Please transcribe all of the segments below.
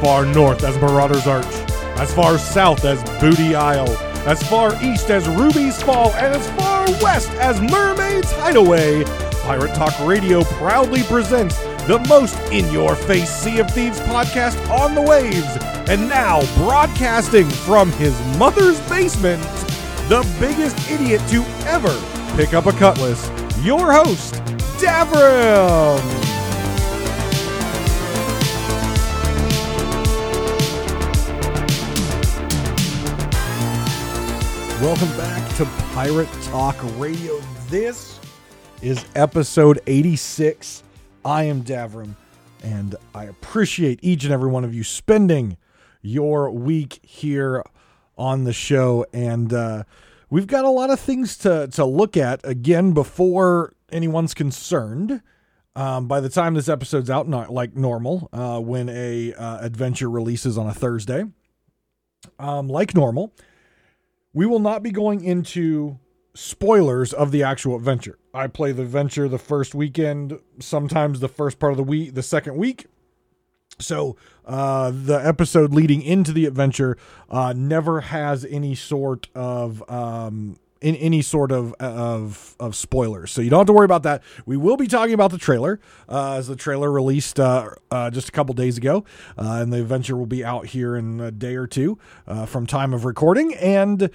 far north as Marauder's Arch, as far south as Booty Isle, as far east as Ruby's Fall, and as far west as Mermaid's Hideaway. Pirate Talk Radio proudly presents the most in your face Sea of Thieves podcast on the waves. And now, broadcasting from his mother's basement, the biggest idiot to ever pick up a cutlass, your host, Davrim. Welcome back to Pirate Talk Radio. This is episode 86. I am Davrim, and I appreciate each and every one of you spending your week here on the show. And uh, we've got a lot of things to, to look at again before anyone's concerned. Um, by the time this episode's out, not like normal, uh, when a uh, adventure releases on a Thursday, um, like normal, we will not be going into spoilers of the actual adventure. I play the adventure the first weekend, sometimes the first part of the week, the second week. So uh, the episode leading into the adventure uh, never has any sort of um, in any sort of of of spoilers. So you don't have to worry about that. We will be talking about the trailer uh, as the trailer released uh, uh, just a couple days ago, uh, and the adventure will be out here in a day or two uh, from time of recording and.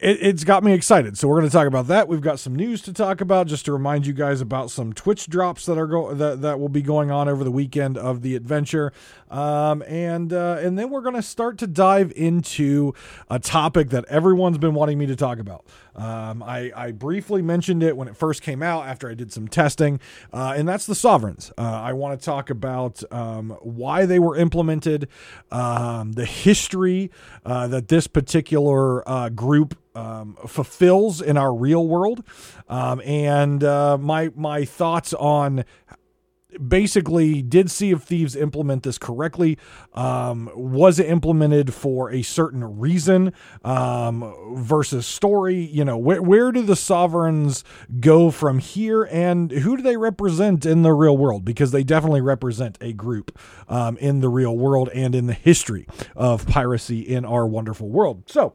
It, it's got me excited, so we're going to talk about that. We've got some news to talk about, just to remind you guys about some Twitch drops that are go that, that will be going on over the weekend of the adventure, um, and uh, and then we're going to start to dive into a topic that everyone's been wanting me to talk about. Um, I, I briefly mentioned it when it first came out after I did some testing, uh, and that's the sovereigns. Uh, I want to talk about um, why they were implemented, um, the history uh, that this particular uh, group um, fulfills in our real world, um, and uh, my my thoughts on basically did Sea of Thieves implement this correctly? Um, was it implemented for a certain reason um, versus story? You know, where, where do the sovereigns go from here and who do they represent in the real world? Because they definitely represent a group um, in the real world and in the history of piracy in our wonderful world. So,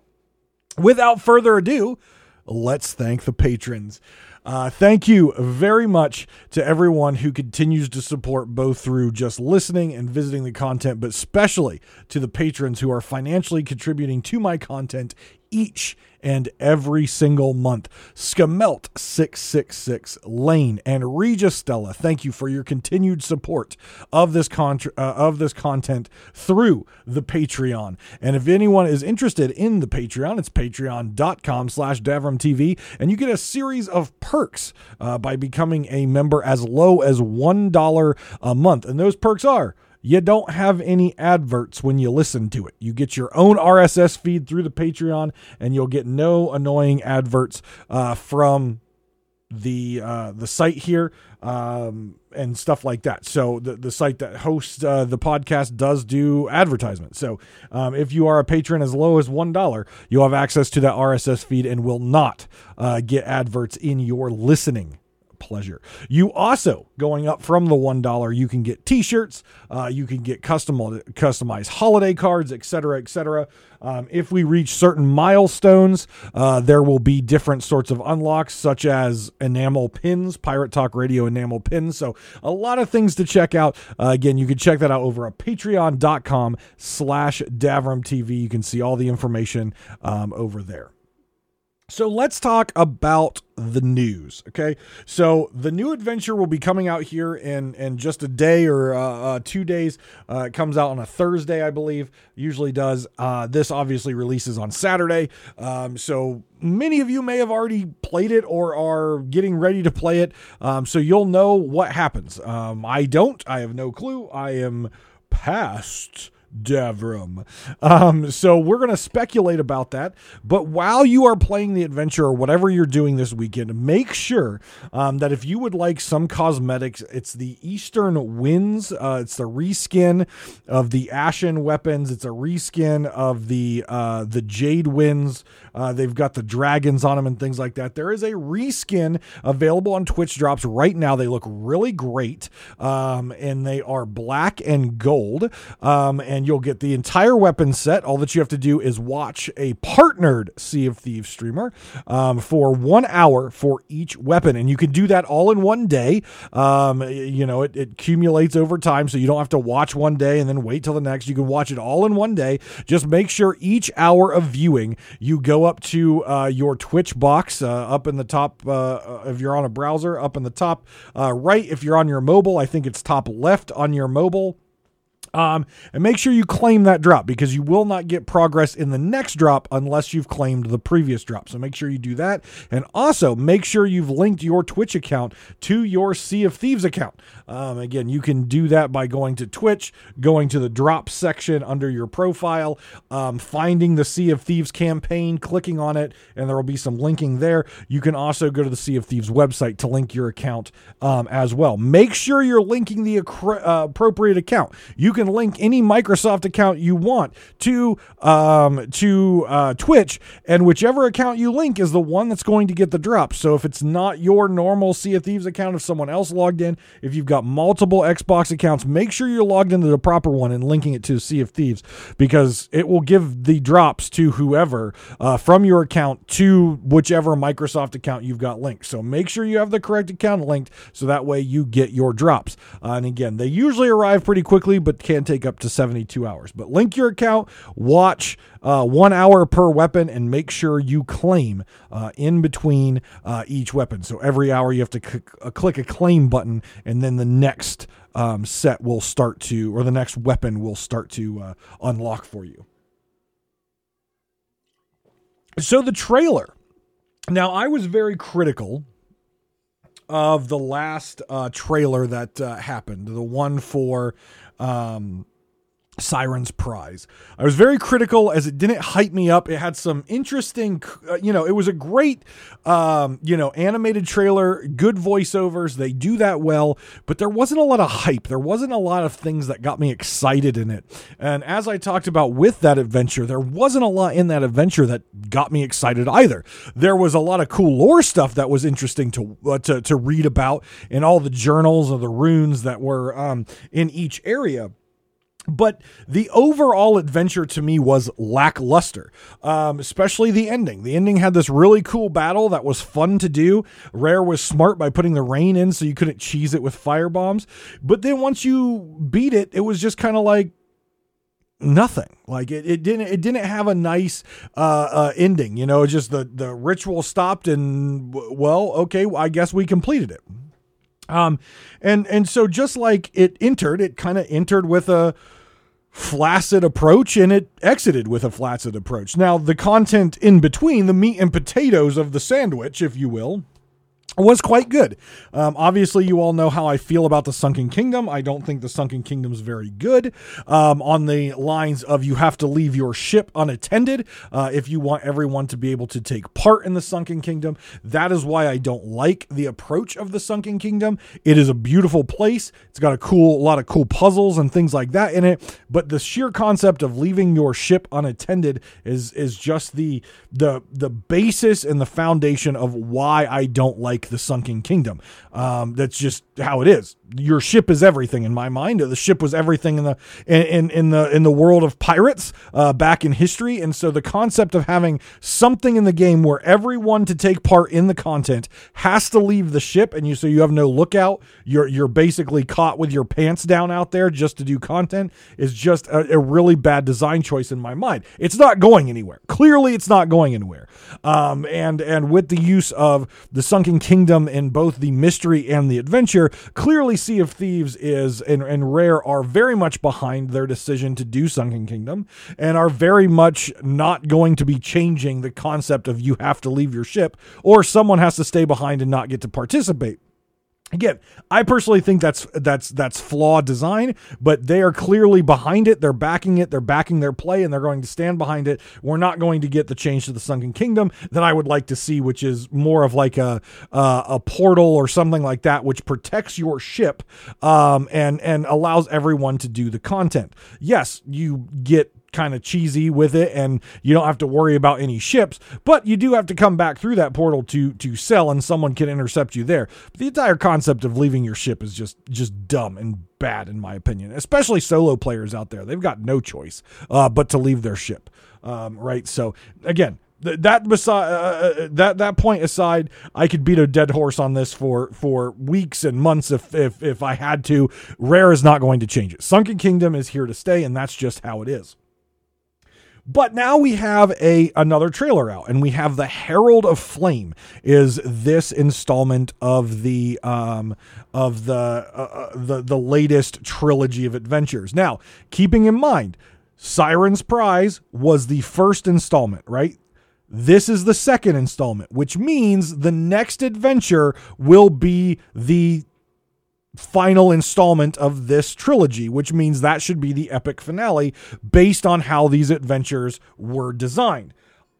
without further ado, let's thank the patrons. Uh, thank you very much to everyone who continues to support both through just listening and visiting the content, but especially to the patrons who are financially contributing to my content each and every single month. Skamelt666, Lane, and Regis Stella, thank you for your continued support of this con- uh, of this content through the Patreon. And if anyone is interested in the Patreon, it's patreon.com slash TV, and you get a series of perks uh, by becoming a member as low as $1 a month. And those perks are you don't have any adverts when you listen to it. You get your own RSS feed through the Patreon, and you'll get no annoying adverts uh, from the uh, the site here um, and stuff like that. So the the site that hosts uh, the podcast does do advertisements. So um, if you are a patron as low as one dollar, you'll have access to that RSS feed and will not uh, get adverts in your listening pleasure. You also going up from the one dollar, you can get T-shirts, uh, you can get custom customized holiday cards, etc., etc. Um, if we reach certain milestones, uh, there will be different sorts of unlocks, such as enamel pins, Pirate Talk Radio enamel pins. So a lot of things to check out. Uh, again, you can check that out over at patreon.com slash Davrim TV. You can see all the information um, over there. So let's talk about the news. Okay, so the new adventure will be coming out here in in just a day or uh, uh, two days. Uh, it comes out on a Thursday, I believe. Usually does. Uh, this obviously releases on Saturday. Um, so many of you may have already played it or are getting ready to play it. Um, so you'll know what happens. Um, I don't. I have no clue. I am past Davrim. Um, so we're going to speculate about that. But while you are playing the adventure or whatever you're doing this weekend, make sure um, that if you would like some cosmetics, it's the Eastern Winds. Uh, it's the reskin of the Ashen weapons. It's a reskin of the uh, the Jade Winds. Uh, they've got the dragons on them and things like that. There is a reskin available on Twitch drops right now. They look really great, um, and they are black and gold. Um, and you'll get the entire weapon set. All that you have to do is watch a partnered Sea of Thieves streamer um, for one hour for each weapon, and you can do that all in one day. Um, you know, it, it accumulates over time, so you don't have to watch one day and then wait till the next. You can watch it all in one day. Just make sure each hour of viewing you go up to uh, your Twitch box uh, up in the top. Uh, if you're on a browser, up in the top uh, right. If you're on your mobile, I think it's top left on your mobile. Um, and make sure you claim that drop because you will not get progress in the next drop unless you've claimed the previous drop. So make sure you do that. And also make sure you've linked your Twitch account to your Sea of Thieves account. Um, again, you can do that by going to Twitch, going to the drop section under your profile, um, finding the Sea of Thieves campaign, clicking on it, and there will be some linking there. You can also go to the Sea of Thieves website to link your account um, as well. Make sure you're linking the uh, appropriate account. You can link any Microsoft account you want to um, to uh, Twitch, and whichever account you link is the one that's going to get the drop. So if it's not your normal Sea of Thieves account, if someone else logged in, if you've got got multiple Xbox accounts, make sure you're logged into the proper one and linking it to Sea of Thieves because it will give the drops to whoever uh, from your account to whichever Microsoft account you've got linked. So make sure you have the correct account linked so that way you get your drops. Uh, and again, they usually arrive pretty quickly, but can take up to 72 hours. But link your account, watch uh, one hour per weapon, and make sure you claim uh, in between uh, each weapon. So every hour you have to c- uh, click a claim button, and then the next um, set will start to, or the next weapon will start to uh, unlock for you. So the trailer. Now, I was very critical of the last uh, trailer that uh, happened, the one for um, Siren's Prize. I was very critical as it didn't hype me up. It had some interesting, uh, you know, it was a great, um, you know, animated trailer, good voiceovers. They do that well, but there wasn't a lot of hype. There wasn't a lot of things that got me excited in it. And as I talked about with that adventure, there wasn't a lot in that adventure that got me excited either. There was a lot of cool lore stuff that was interesting to uh, to, to read about in all the journals of the runes that were um, in each area but the overall adventure to me was lackluster, um, especially the ending. The ending had this really cool battle that was fun to do. Rare was smart by putting the rain in so you couldn't cheese it with fire bombs. But then once you beat it, it was just kind of like nothing like it, it didn't it didn't have a nice uh, uh ending you know just the the ritual stopped and well okay i guess we completed it um and and so just like it entered it kind of entered with a flaccid approach and it exited with a flaccid approach. Now, the content in between, the meat and potatoes of the sandwich, if you will, was quite good. Um, obviously, you all know how I feel about the Sunken Kingdom. I don't think the Sunken Kingdom is very good. Um, on the lines of you have to leave your ship unattended uh, if you want everyone to be able to take part in the Sunken Kingdom. That is why I don't like the approach of the Sunken Kingdom. It is a beautiful place. It's got a cool, a lot of cool puzzles and things like that in it. But the sheer concept of leaving your ship unattended is is just the the the basis and the foundation of why I don't like like the Sunken Kingdom. Um, that's just how it is. Your ship is everything in my mind. The ship was everything in the in in the in the world of pirates uh, back in history, and so the concept of having something in the game where everyone to take part in the content has to leave the ship, and you so you have no lookout. You're you're basically caught with your pants down out there just to do content is just a, a really bad design choice in my mind. It's not going anywhere. Clearly, it's not going anywhere. Um, and and with the use of the Sunken Kingdom in both the mystery and the adventure, clearly Sea of Thieves is and, and Rare are very much behind their decision to do Sunken Kingdom and are very much not going to be changing the concept of you have to leave your ship or someone has to stay behind and not get to participate. Again, I personally think that's that's that's flawed design, but they are clearly behind it. They're backing it. They're backing their play, and they're going to stand behind it. We're not going to get the change to the Sunken Kingdom that I would like to see, which is more of like a uh, a portal or something like that, which protects your ship um, and and allows everyone to do the content. Yes, you get kind of cheesy with it and you don't have to worry about any ships but you do have to come back through that portal to to sell and someone can intercept you there but the entire concept of leaving your ship is just just dumb and bad in my opinion especially solo players out there they've got no choice uh, but to leave their ship um, right so again that beside uh, uh, that that point aside, I could beat a dead horse on this for for weeks and months if if if I had to. Rare is not going to change it. Sunken Kingdom is here to stay, and that's just how it is. But now we have a another trailer out, and we have the Herald of Flame. Is this installment of the um, of the uh, uh, the the latest trilogy of adventures? Now, keeping in mind, Siren's Prize was the first installment, right? This is the second installment, which means the next adventure will be the final installment of this trilogy, which means that should be the epic finale based on how these adventures were designed.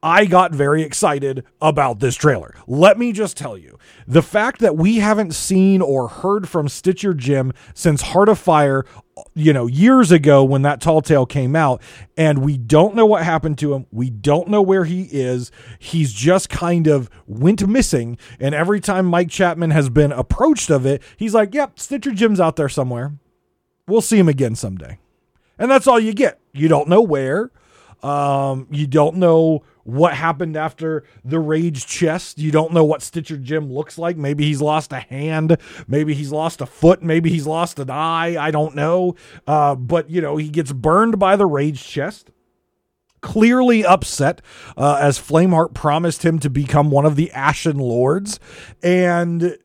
I got very excited about this trailer. Let me just tell you the fact that we haven't seen or heard from Stitcher Jim since Heart of Fire, you know, years ago when that tall tale came out, and we don't know what happened to him. We don't know where he is. He's just kind of went missing. And every time Mike Chapman has been approached of it, he's like, yep, Stitcher Jim's out there somewhere. We'll see him again someday. And that's all you get. You don't know where. Um, you don't know what happened after the rage chest. You don't know what Stitcher Jim looks like. Maybe he's lost a hand. Maybe he's lost a foot. Maybe he's lost an eye. I don't know. Uh, but, you know, he gets burned by the rage chest. Clearly upset uh, as Flameheart promised him to become one of the Ashen Lords. And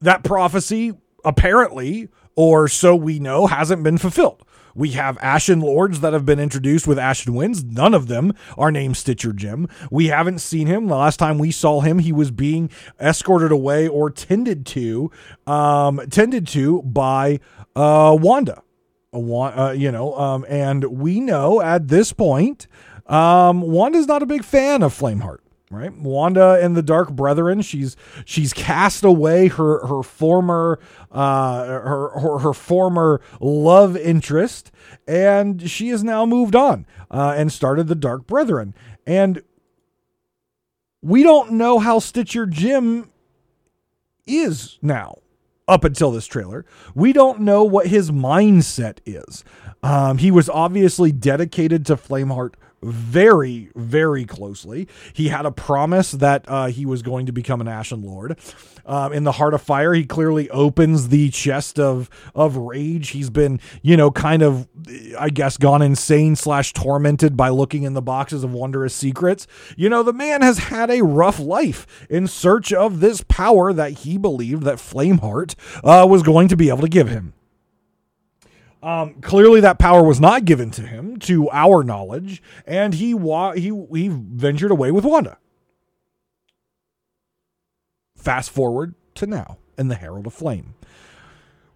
that prophecy, apparently, or so we know, hasn't been fulfilled. We have Ashen Lords that have been introduced with Ashen Winds. None of them are named Stitcher Jim. We haven't seen him. The last time we saw him, he was being escorted away or tended to, um, tended to by uh, Wanda. Uh, you know, um, and we know at this point, um, Wanda's not a big fan of Flameheart right wanda and the dark brethren she's she's cast away her her former uh her her, her former love interest and she has now moved on uh, and started the dark brethren and we don't know how stitcher jim is now up until this trailer. We don't know what his mindset is. Um, he was obviously dedicated to Flameheart very, very closely. He had a promise that uh, he was going to become an Ashen Lord. Um, in the Heart of Fire, he clearly opens the chest of of rage. He's been, you know, kind of, I guess, gone insane slash tormented by looking in the boxes of wondrous secrets. You know, the man has had a rough life in search of this power that he believed that Flameheart uh, was going to be able to give him. Um, clearly, that power was not given to him, to our knowledge, and he wa- he he ventured away with Wanda. Fast forward to now, in the Herald of Flame,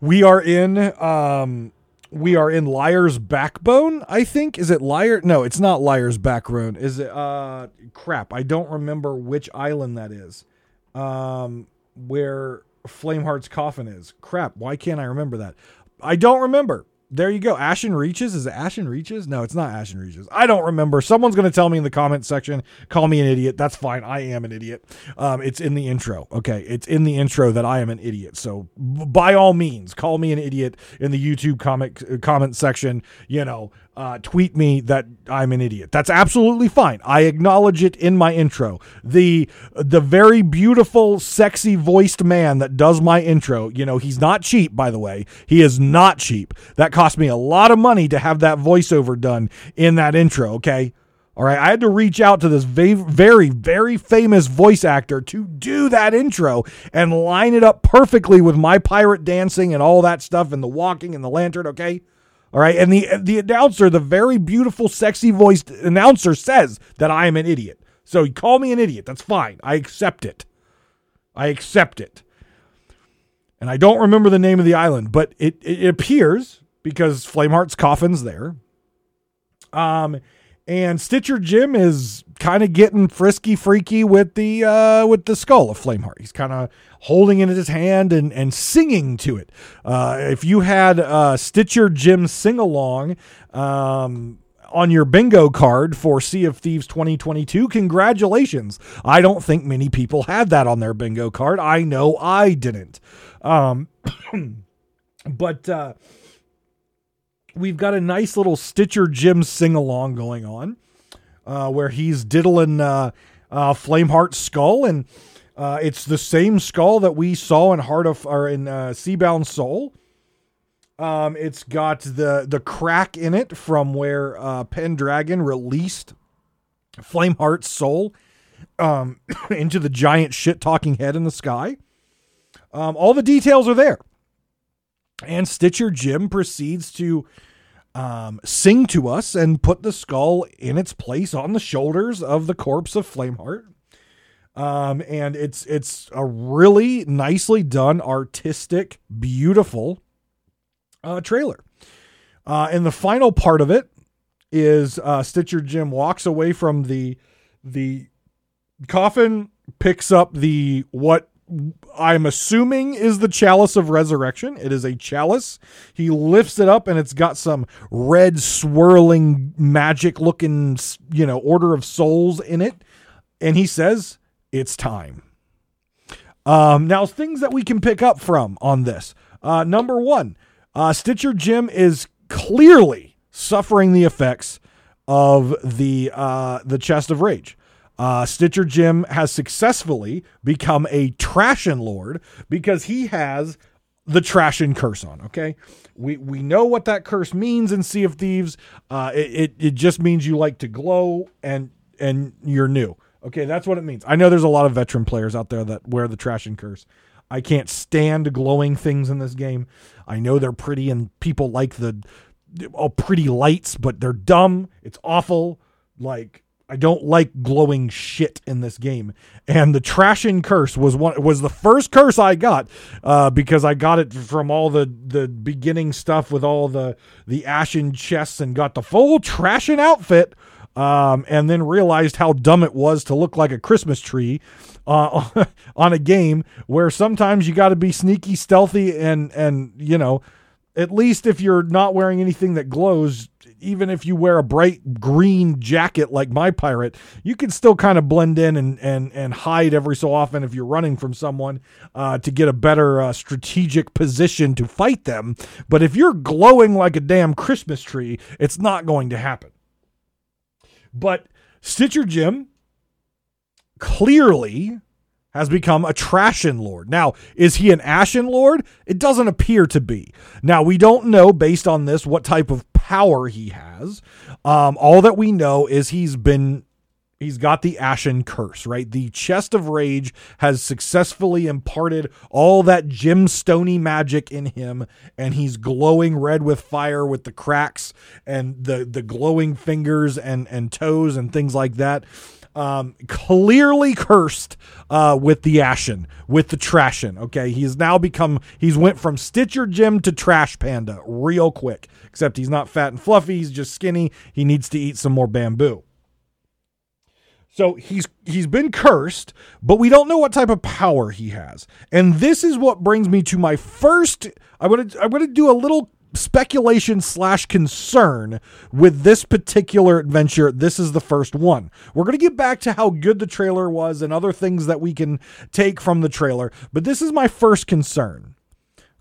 we are in um, we are in Liar's Backbone. I think is it Liar? No, it's not Liar's Backbone. Is it? Uh, crap, I don't remember which island that is. Um, where Flameheart's coffin is. Crap, why can't I remember that? I don't remember there you go. Ashen Reaches. Is it Ashen Reaches? No, it's not Ashen Reaches. I don't remember. Someone's going to tell me in the comment section. Call me an idiot. That's fine. I am an idiot. Um, it's in the intro. Okay. It's in the intro that I am an idiot. So by all means, call me an idiot in the YouTube comic uh, comment section. You know, uh, tweet me that I'm an idiot. That's absolutely fine. I acknowledge it in my intro. The the very beautiful, sexy voiced man that does my intro. You know, he's not cheap, by the way. He is not cheap. That cost me a lot of money to have that voiceover done in that intro. Okay. All right, I had to reach out to this very, very, very famous voice actor to do that intro and line it up perfectly with my pirate dancing and all that stuff and the walking and the lantern. Okay, all right. And the the announcer, the very beautiful, sexy voiced announcer says that I am an idiot. So you call me an idiot. That's fine. I accept it. I accept it. and I don't remember the name of the island, but it, it appears because Flameheart's coffin's there. Um, and Stitcher Jim is kind of getting frisky freaky with the uh, with the skull of Flameheart. He's kind of holding it in his hand and and singing to it. Uh, if you had uh, Stitcher Jim sing along. Um, on your bingo card for Sea of Thieves 2022. Congratulations. I don't think many people had that on their bingo card. I know I didn't. Um, but uh, we've got a nice little Stitcher Jim sing along going on uh, where he's diddling uh, uh, Flameheart's skull. And uh, it's the same skull that we saw in Heart of or in uh, Seabound Soul. Um, it's got the the crack in it from where uh, Pendragon released Flameheart's soul um, into the giant shit talking head in the sky. Um, all the details are there. And Stitcher Jim proceeds to um, sing to us and put the skull in its place on the shoulders of the corpse of Flameheart. Um, and it's it's a really nicely done, artistic, beautiful uh, trailer. Uh, and the final part of it is uh, Stitcher Jim walks away from the the coffin, picks up the what I'm assuming is the chalice of resurrection. It is a chalice. He lifts it up and it's got some red swirling magic looking, you know, order of souls in it. And he says, "It's time." Um, now, things that we can pick up from on this. Uh, number one, uh, Stitcher Jim is clearly suffering the effects of the uh, the chest of rage. Uh, Stitcher Jim has successfully become a Trashin Lord because he has the Trashin curse on. Okay, we we know what that curse means in Sea of Thieves. Uh, it, it it just means you like to glow and and you're new. Okay, that's what it means. I know there's a lot of veteran players out there that wear the Trashin curse. I can't stand glowing things in this game. I know they're pretty and people like the all pretty lights, but they're dumb. It's awful. Like I don't like glowing shit in this game. And the trashing curse was one was the first curse I got uh, because I got it from all the the beginning stuff with all the the ashen chests and got the full trashing outfit. Um, and then realized how dumb it was to look like a Christmas tree uh, on a game where sometimes you got to be sneaky, stealthy, and and you know, at least if you're not wearing anything that glows, even if you wear a bright green jacket like my pirate, you can still kind of blend in and and and hide every so often if you're running from someone uh, to get a better uh, strategic position to fight them. But if you're glowing like a damn Christmas tree, it's not going to happen. But Stitcher Jim clearly has become a Trashin Lord. Now, is he an Ashen Lord? It doesn't appear to be. Now, we don't know based on this what type of power he has. Um, all that we know is he's been. He's got the Ashen Curse, right? The Chest of Rage has successfully imparted all that gemstony magic in him, and he's glowing red with fire with the cracks and the the glowing fingers and and toes and things like that um, clearly cursed uh, with the Ashen, with the Trashin. Okay, he's now become he's went from Stitcher Jim to Trash Panda real quick. Except he's not fat and fluffy; he's just skinny. He needs to eat some more bamboo. So he's he's been cursed, but we don't know what type of power he has. And this is what brings me to my first. I'm gonna I'm gonna do a little speculation slash concern with this particular adventure. This is the first one. We're going to get back to how good the trailer was and other things that we can take from the trailer, but this is my first concern.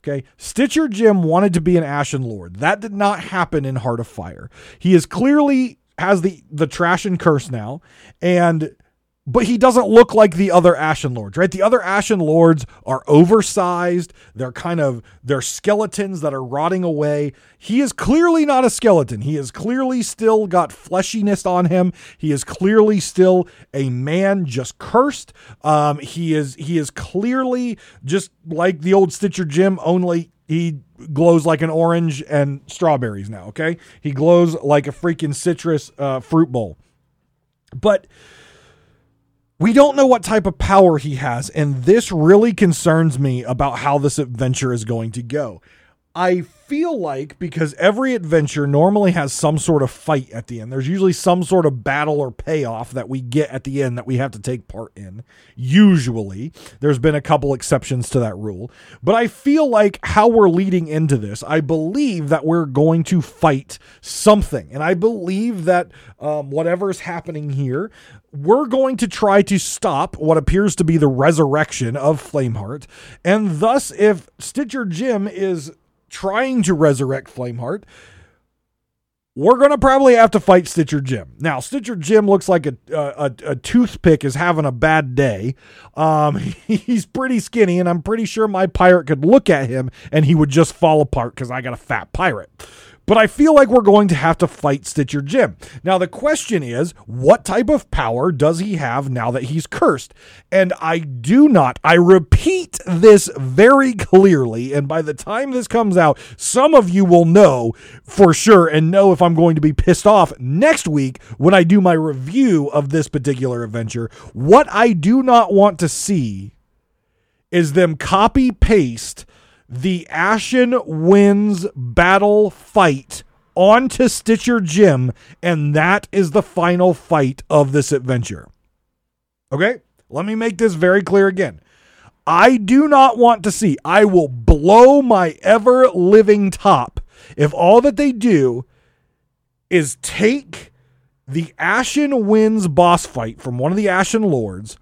Okay, Stitcher Jim wanted to be an Ashen Lord. That did not happen in Heart of Fire. He is clearly has the the trash and curse now, and but he doesn't look like the other Ashen Lords, right? The other Ashen Lords are oversized. They're kind of they're skeletons that are rotting away. He is clearly not a skeleton. He is clearly still got fleshiness on him. He is clearly still a man just cursed. Um, he is he is clearly just like the old Stitcher Jim, only he glows like an orange and strawberries now. Okay, he glows like a freaking citrus uh, fruit bowl, but we don't know what type of power he has, and this really concerns me about how this adventure is going to go. I feel like because every adventure normally has some sort of fight at the end, there's usually some sort of battle or payoff that we get at the end that we have to take part in. Usually, there's been a couple exceptions to that rule, but I feel like how we're leading into this, I believe that we're going to fight something, and I believe that um, whatever is happening here, we're going to try to stop what appears to be the resurrection of Flameheart, and thus, if Stitcher Jim is trying to resurrect Flameheart, we're going to probably have to fight Stitcher Jim. Now, Stitcher Jim looks like a, a, a toothpick is having a bad day. Um, he's pretty skinny, and I'm pretty sure my pirate could look at him and he would just fall apart because I got a fat pirate. But I feel like we're going to have to fight Stitcher Jim. Now, the question is what type of power does he have now that he's cursed? And I do not, I repeat this very clearly. And by the time this comes out, some of you will know for sure and know if I'm going to be pissed off next week when I do my review of this particular adventure. What I do not want to see is them copy paste the Ashen Winds battle fight onto Stitcher Jim, and that is the final fight of this adventure. Okay, let me make this very clear again. I do not want to see, I will blow my ever living top if all that they do is take the Ashen Winds boss fight from one of the Ashen Lords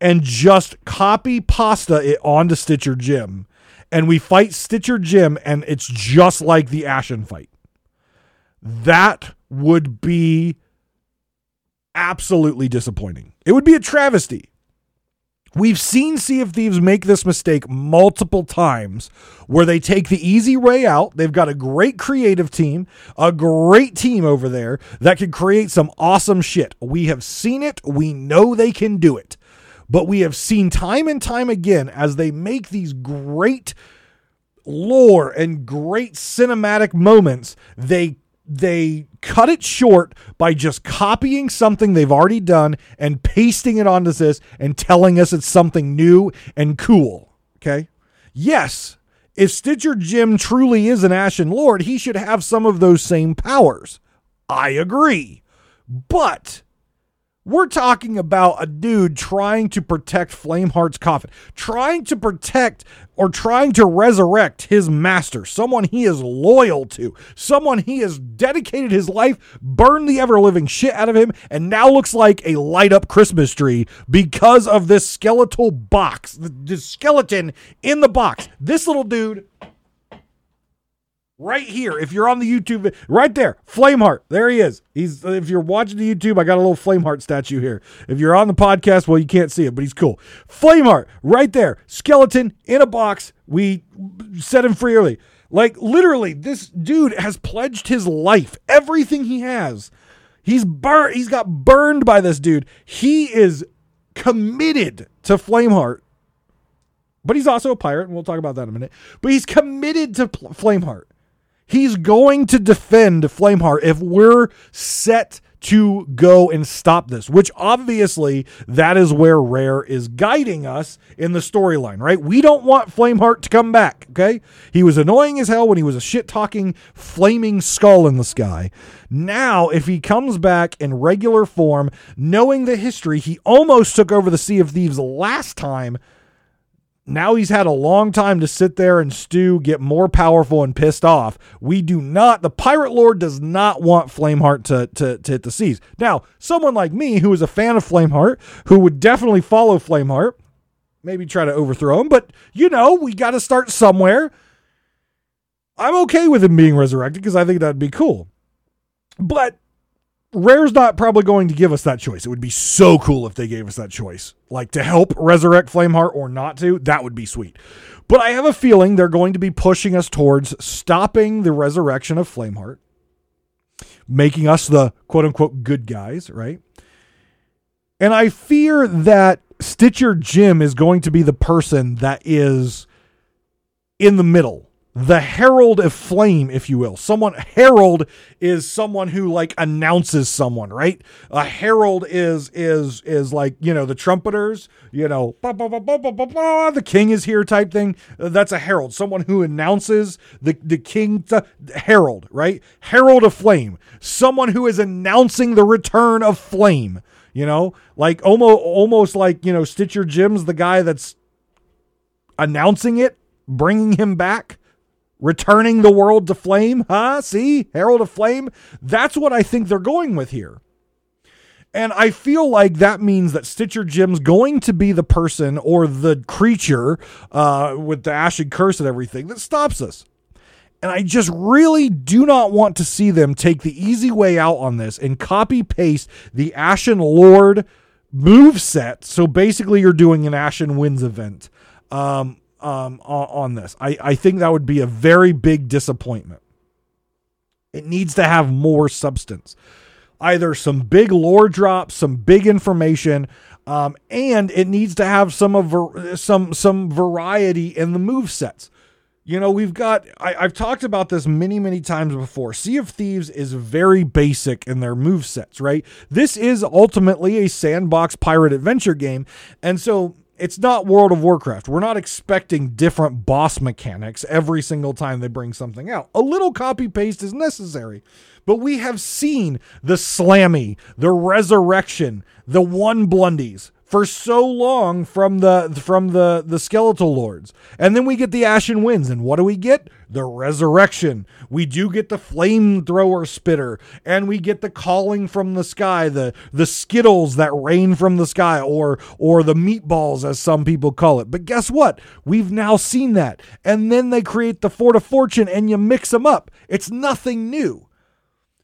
and just copy pasta it onto Stitcher Jim and we fight Stitcher Jim, and it's just like the Ashen fight. That would be absolutely disappointing. It would be a travesty. We've seen Sea of Thieves make this mistake multiple times where they take the easy way out. They've got a great creative team, a great team over there that can create some awesome shit. We have seen it. We know they can do it. But we have seen time and time again as they make these great lore and great cinematic moments, they they cut it short by just copying something they've already done and pasting it onto this and telling us it's something new and cool. Okay? Yes, if Stitcher Jim truly is an Ashen Lord, he should have some of those same powers. I agree. But we're talking about a dude trying to protect Flameheart's coffin, trying to protect or trying to resurrect his master, someone he is loyal to, someone he has dedicated his life, burned the ever living shit out of him, and now looks like a light up Christmas tree because of this skeletal box, the skeleton in the box. This little dude right here. If you're on the YouTube, right there, Flameheart. There he is. He's if you're watching the YouTube, I got a little Flameheart statue here. If you're on the podcast, well, you can't see it, but he's cool. Flameheart, right there, skeleton in a box. We set him free early. Like literally, this dude has pledged his life, everything he has. He's burned. He's got burned by this dude. He is committed to Flameheart. But he's also a pirate, and we'll talk about that in a minute. But he's committed to Flameheart. He's going to defend Flameheart if we're set to go and stop this, which obviously that is where Rare is guiding us in the storyline, right? We don't want Flameheart to come back, okay? He was annoying as hell when he was a shit talking, flaming skull in the sky. Now, if he comes back in regular form, knowing the history, he almost took over the Sea of Thieves last time now he's had a long time to sit there and stew, get more powerful and pissed off. We do not, the Pirate Lord does not want Flameheart to, to, to hit the seas. Now, someone like me who is a fan of Flameheart, who would definitely follow Flameheart, maybe try to overthrow him, but you know, we got to start somewhere. I'm okay with him being resurrected because I think that'd be cool. But Rare's not probably going to give us that choice. It would be so cool if they gave us that choice. Like to help resurrect Flameheart or not to, that would be sweet. But I have a feeling they're going to be pushing us towards stopping the resurrection of Flameheart, making us the quote unquote good guys, right? And I fear that Stitcher Jim is going to be the person that is in the middle the herald of flame if you will. Someone herald is someone who like announces someone right? A herald is is is like you know the trumpeters you know bah, bah, bah, the king is here type thing. That's a herald. Someone who announces the the king to, herald right? Herald of flame. Someone who is announcing the return of flame you know? Like almost almost like you know stitcher jim's the guy that's announcing it bringing him back returning the world to flame. Huh? See? Herald of Flame? That's what I think they're going with here. And I feel like that means that Stitcher Jim's going to be the person or the creature uh, with the Ashen Curse and everything that stops us. And I just really do not want to see them take the easy way out on this and copy paste the Ashen Lord move set. So basically, you're doing an Ashen Winds event. Um, um, on, this. I, I think that would be a very big disappointment. It needs to have more substance, either some big lore drops, some big information, um, and it needs to have some of some some variety in the move sets. You know, we've got, I, have talked about this many, many times before. Sea of Thieves is very basic in their move sets, right? This is ultimately a sandbox pirate adventure game. And so it's not World of Warcraft. We're not expecting different boss mechanics every single time they bring something out. A little copy paste is necessary. But we have seen the Slammy, the Resurrection, the One Blundies, for so long from the from the the skeletal lords. And then we get the ashen winds and what do we get? The resurrection. We do get the flamethrower spitter and we get the calling from the sky the the skittles that rain from the sky or or the meatballs as some people call it. But guess what? We've now seen that. And then they create the fort of fortune and you mix them up. It's nothing new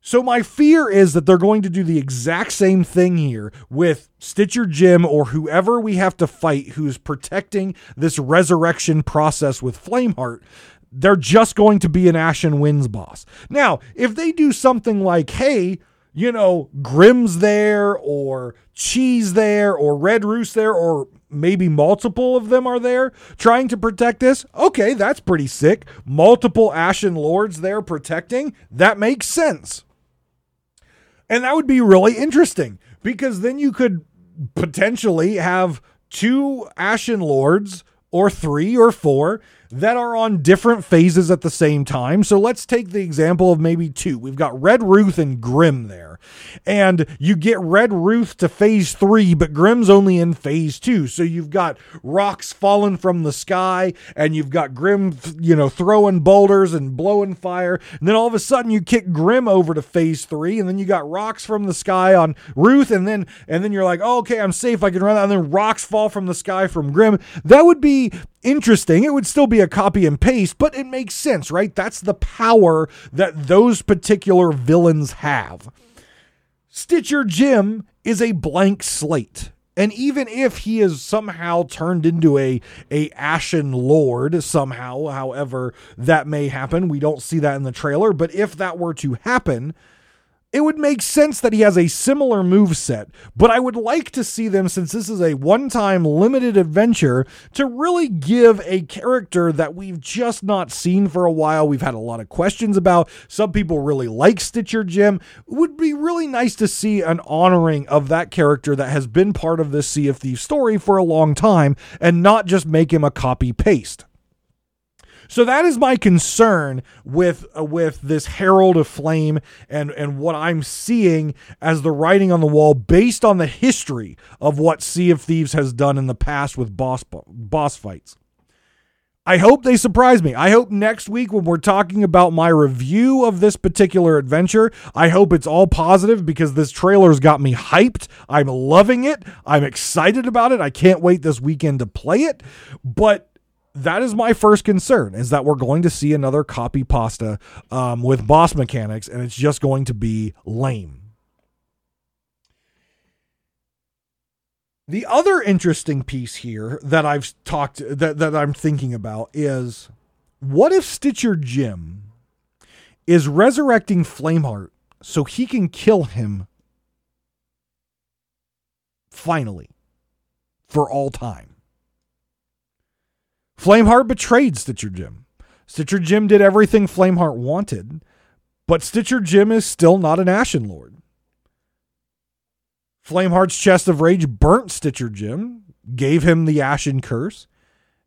so my fear is that they're going to do the exact same thing here with Stitcher Jim or whoever we have to fight who's protecting this resurrection process with Flameheart. They're just going to be an Ashen Winds boss. Now, if they do something like, hey, you know, Grimm's there or Cheese there or Red Ruth there or maybe multiple of them are there trying to protect this. Okay, that's pretty sick. Multiple Ashen Lords there protecting. That makes sense. And that would be really interesting because then you could potentially have two Ashen Lords or three or four that are on different phases at the same time. So let's take the example of maybe two. We've got Red Ruth and Grimm there. And you get Red Ruth to phase three, but Grimm's only in phase two. So you've got rocks falling from the sky, and you've got Grimm, you know, throwing boulders and blowing fire. And then all of a sudden you kick Grimm over to phase three, and then you got rocks from the sky on Ruth, and then and then you're like, oh, okay, I'm safe, I can run that. And then rocks fall from the sky from Grimm. That would be interesting. It would still be a copy and paste, but it makes sense, right? That's the power that those particular villains have. Stitcher Jim is a blank slate. And even if he is somehow turned into a, a Ashen Lord, somehow, however that may happen, we don't see that in the trailer. But if that were to happen, it would make sense that he has a similar move set, but I would like to see them, since this is a one time limited adventure, to really give a character that we've just not seen for a while. We've had a lot of questions about. Some people really like Stitcher Jim. It would be really nice to see an honoring of that character that has been part of this Sea of Thieves story for a long time and not just make him a copy paste. So that is my concern with uh, with this Herald of Flame and and what I'm seeing as the writing on the wall based on the history of what Sea of Thieves has done in the past with boss boss fights. I hope they surprise me. I hope next week when we're talking about my review of this particular adventure, I hope it's all positive because this trailer's got me hyped. I'm loving it. I'm excited about it. I can't wait this weekend to play it. But that is my first concern is that we're going to see another copy pasta um, with boss mechanics and it's just going to be lame. The other interesting piece here that i've talked that, that i'm thinking about is what if stitcher jim is resurrecting flameheart so he can kill him finally for all time Flameheart betrayed Stitcher Jim. Stitcher Jim did everything Flameheart wanted, but Stitcher Jim is still not an Ashen Lord. Flameheart's Chest of Rage burnt Stitcher Jim, gave him the Ashen Curse,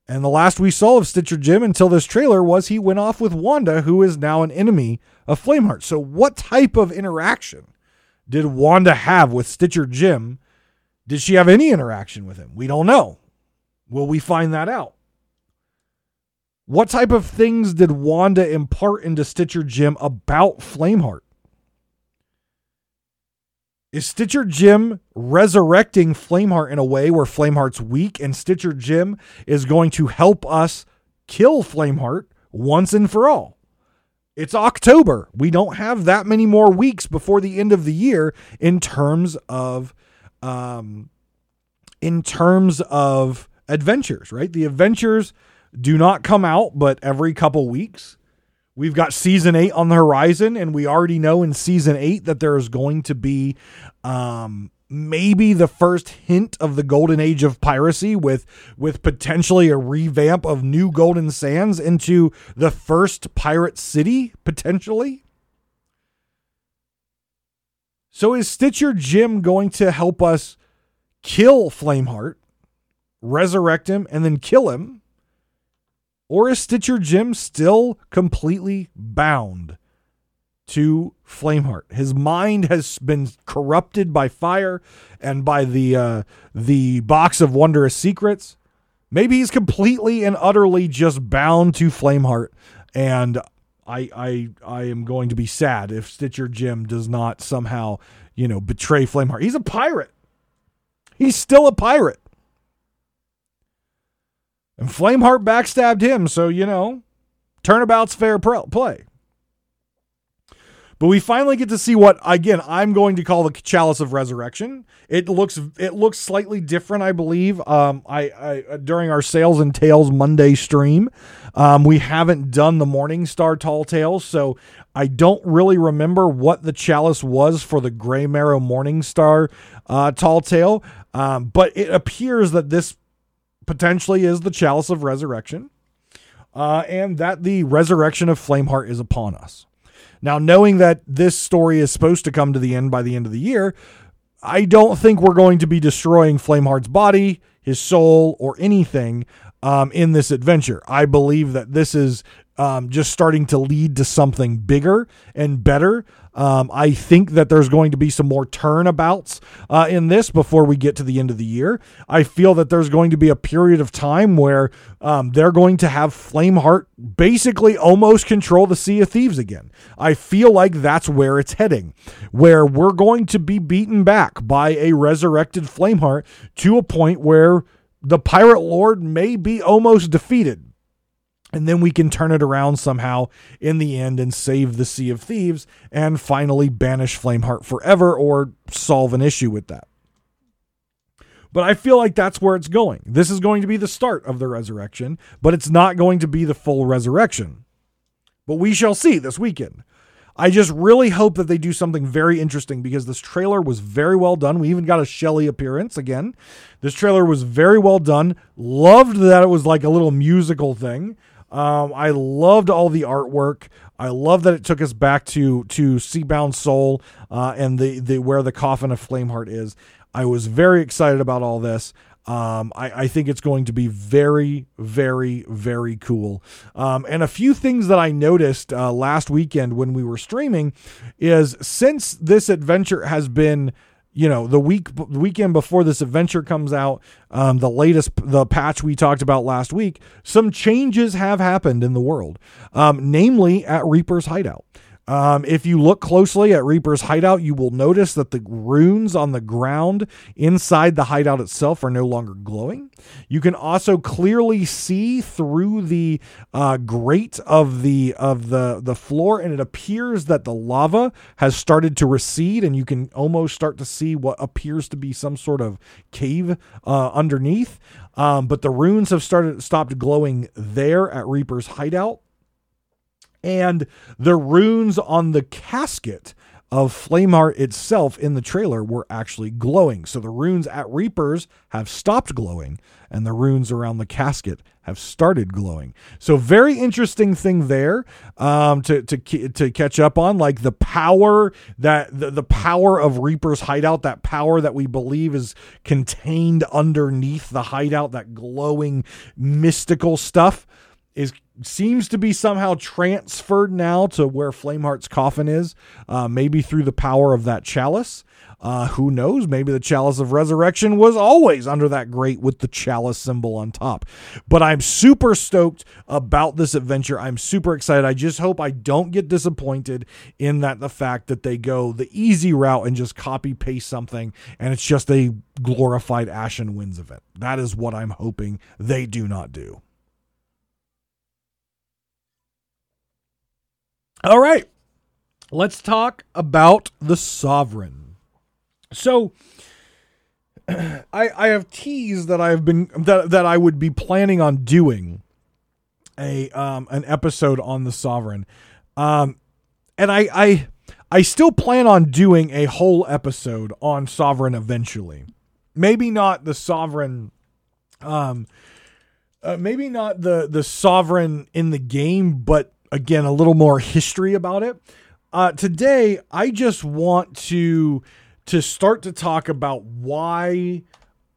and the last we saw of Stitcher Jim until this trailer was he went off with Wanda, who is now an enemy of Flameheart. So, what type of interaction did Wanda have with Stitcher Jim? Did she have any interaction with him? We don't know. Will we find that out? What type of things did Wanda impart into Stitcher Jim about Flameheart? Is Stitcher Jim resurrecting Flameheart in a way where Flameheart's weak and Stitcher Jim is going to help us kill Flameheart once and for all? It's October. We don't have that many more weeks before the end of the year in terms of um in terms of adventures, right? The adventures do not come out but every couple weeks. We've got season eight on the horizon, and we already know in season eight that there is going to be um, maybe the first hint of the golden age of piracy with with potentially a revamp of new golden sands into the first pirate city potentially so is stitcher jim going to help us kill flameheart resurrect him and then kill him or is Stitcher Jim still completely bound to Flameheart? His mind has been corrupted by fire and by the uh, the box of wondrous secrets. Maybe he's completely and utterly just bound to Flameheart, and I I I am going to be sad if Stitcher Jim does not somehow you know betray Flameheart. He's a pirate. He's still a pirate. And Flameheart backstabbed him, so, you know, turnabout's fair play. But we finally get to see what again I'm going to call the chalice of resurrection. It looks it looks slightly different, I believe. Um, I, I uh, during our sales and tales Monday stream, um, we haven't done the Morning Star Tall Tales, so I don't really remember what the chalice was for the Gray Marrow Morning Star uh, Tall Tale. Um, but it appears that this potentially is the chalice of resurrection, uh, and that the resurrection of Flameheart is upon us. Now, knowing that this story is supposed to come to the end by the end of the year, I don't think we're going to be destroying Flameheart's body, his soul, or anything um, in this adventure. I believe that this is um, just starting to lead to something bigger and better. Um, I think that there's going to be some more turnabouts uh, in this before we get to the end of the year. I feel that there's going to be a period of time where um, they're going to have Flameheart basically almost control the Sea of Thieves again. I feel like that's where it's heading, where we're going to be beaten back by a resurrected Flameheart to a point where the Pirate Lord may be almost defeated and then we can turn it around somehow in the end and save the Sea of Thieves and finally banish Flameheart forever or solve an issue with that. But I feel like that's where it's going. This is going to be the start of the resurrection, but it's not going to be the full resurrection. But we shall see this weekend. I just really hope that they do something very interesting because this trailer was very well done. We even got a Shelly appearance again. This trailer was very well done. Loved that it was like a little musical thing. Um, I loved all the artwork. I love that it took us back to to Seabound Soul uh, and the the where the coffin of Flameheart is. I was very excited about all this. Um, I, I, think it's going to be very, very, very cool. Um, and a few things that I noticed uh, last weekend when we were streaming is since this adventure has been you know the week weekend before this adventure comes out um, the latest the patch we talked about last week some changes have happened in the world um, namely at reaper's hideout um, if you look closely at Reaper's hideout, you will notice that the runes on the ground inside the hideout itself are no longer glowing. You can also clearly see through the uh, grate of the of the the floor, and it appears that the lava has started to recede, and you can almost start to see what appears to be some sort of cave uh, underneath. Um, but the runes have started stopped glowing there at Reaper's hideout and the runes on the casket of Flameheart itself in the trailer were actually glowing. So the runes at Reapers have stopped glowing, and the runes around the casket have started glowing. So very interesting thing there um, to to to catch up on, like the power that the, the power of Reaper's hideout, that power that we believe is contained underneath the hideout, that glowing mystical stuff is seems to be somehow transferred now to where Flameheart's coffin is, uh, maybe through the power of that chalice. Uh, who knows? Maybe the chalice of resurrection was always under that grate with the chalice symbol on top. But I'm super stoked about this adventure. I'm super excited. I just hope I don't get disappointed in that the fact that they go the easy route and just copy paste something and it's just a glorified Ashen Winds event. That is what I'm hoping they do not do. All right. Let's talk about the sovereign. So I I have teased that I've been that that I would be planning on doing a um an episode on the sovereign. Um and I I I still plan on doing a whole episode on sovereign eventually. Maybe not the sovereign um uh, maybe not the the sovereign in the game, but again a little more history about it. Uh, today, I just want to to start to talk about why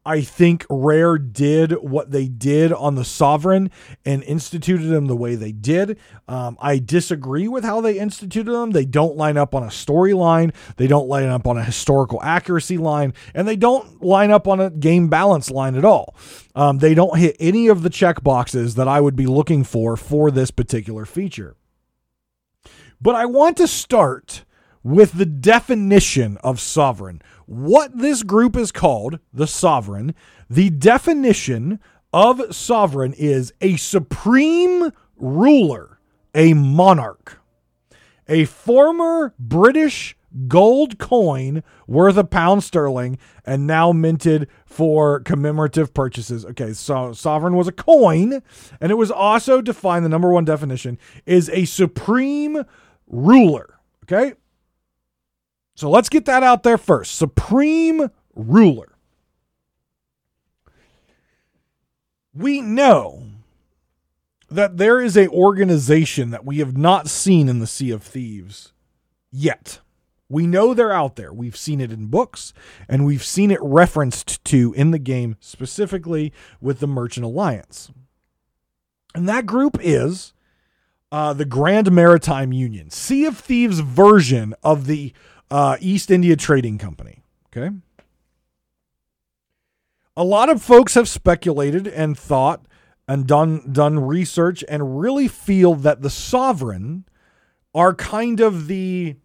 I think Rare did what they did on the Sovereign and instituted them the way they did. Um, I disagree with how they instituted them. They don't line up on a storyline, they don't line up on a historical accuracy line, and they don't line up on a game balance line at all. Um, they don't hit any of the check boxes that I would be looking for for this particular feature. But I want to start with the definition of sovereign. What this group is called, the sovereign, the definition of sovereign is a supreme ruler, a monarch, a former British gold coin worth a pound sterling and now minted for commemorative purchases. Okay, so sovereign was a coin, and it was also defined the number one definition is a supreme ruler. Okay? So let's get that out there first. Supreme ruler. We know that there is a organization that we have not seen in the Sea of Thieves yet. We know they're out there. We've seen it in books and we've seen it referenced to in the game, specifically with the Merchant Alliance. And that group is uh, the Grand Maritime Union, Sea of Thieves version of the uh, East India Trading Company. Okay. A lot of folks have speculated and thought and done done research and really feel that the sovereign are kind of the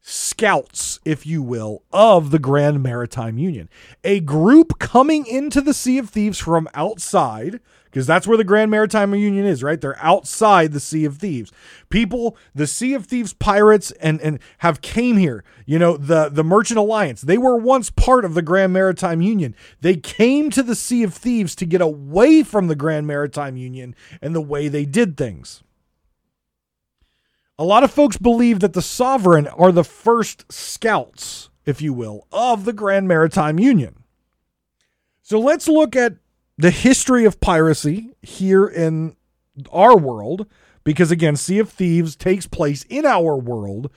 scouts, if you will, of the Grand Maritime Union. A group coming into the Sea of Thieves from outside, because that's where the Grand Maritime Union is, right? They're outside the Sea of Thieves. People, the Sea of Thieves pirates and and have came here. You know, the the Merchant Alliance, they were once part of the Grand Maritime Union. They came to the Sea of Thieves to get away from the Grand Maritime Union and the way they did things. A lot of folks believe that the sovereign are the first scouts, if you will, of the Grand Maritime Union. So let's look at the history of piracy here in our world, because again, Sea of Thieves takes place in our world.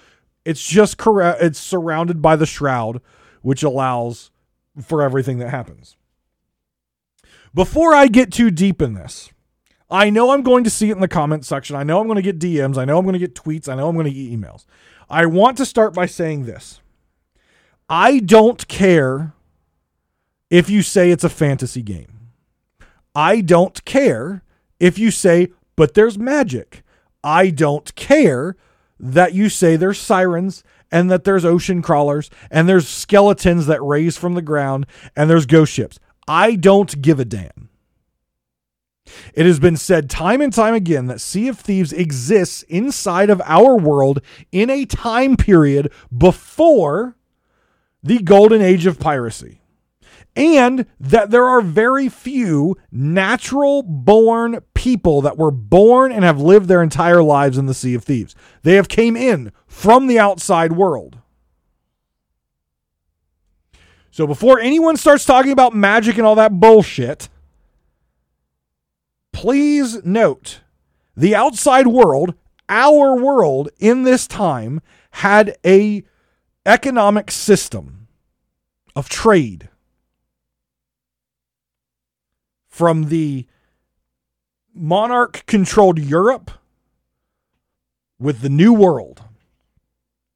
It's just correct. It's surrounded by the shroud, which allows for everything that happens. Before I get too deep in this, I know I'm going to see it in the comment section. I know I'm going to get DMs. I know I'm going to get tweets. I know I'm going to get emails. I want to start by saying this I don't care if you say it's a fantasy game. I don't care if you say, but there's magic. I don't care that you say there's sirens and that there's ocean crawlers and there's skeletons that raise from the ground and there's ghost ships. I don't give a damn. It has been said time and time again that Sea of Thieves exists inside of our world in a time period before the golden age of piracy. And that there are very few natural born people that were born and have lived their entire lives in the Sea of Thieves. They have came in from the outside world. So before anyone starts talking about magic and all that bullshit, please note the outside world, our world in this time had a economic system of trade from the monarch controlled Europe with the New World.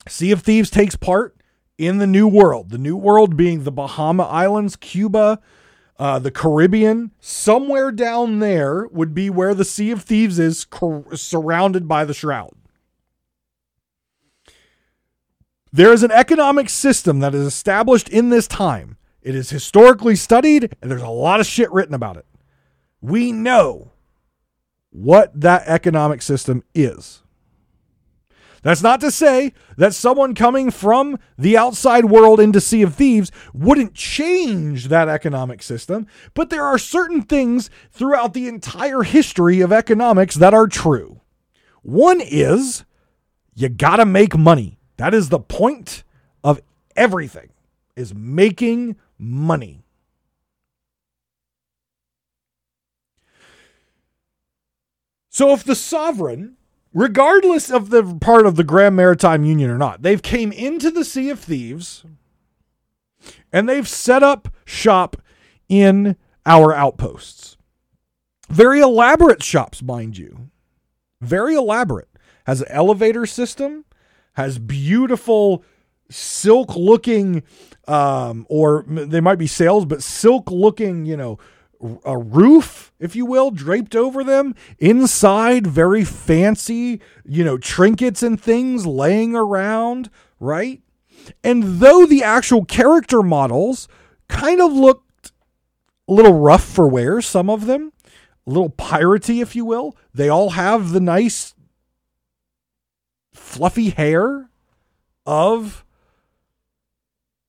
Sea of Thieves takes part in the New World. The New World being the Bahama Islands, Cuba, uh, the Caribbean. Somewhere down there would be where the Sea of Thieves is, cor- surrounded by the Shroud. There is an economic system that is established in this time. It is historically studied, and there's a lot of shit written about it. We know what that economic system is. That's not to say that someone coming from the outside world into Sea of Thieves wouldn't change that economic system, but there are certain things throughout the entire history of economics that are true. One is you got to make money. That is the point of everything is making money. So if the sovereign, regardless of the part of the Grand Maritime Union or not, they've came into the Sea of Thieves and they've set up shop in our outposts. Very elaborate shops, mind you. Very elaborate. Has an elevator system, has beautiful silk looking um or they might be sails but silk looking, you know, a roof, if you will, draped over them. Inside, very fancy, you know, trinkets and things laying around, right? And though the actual character models kind of looked a little rough for wear, some of them, a little piratey, if you will, they all have the nice fluffy hair of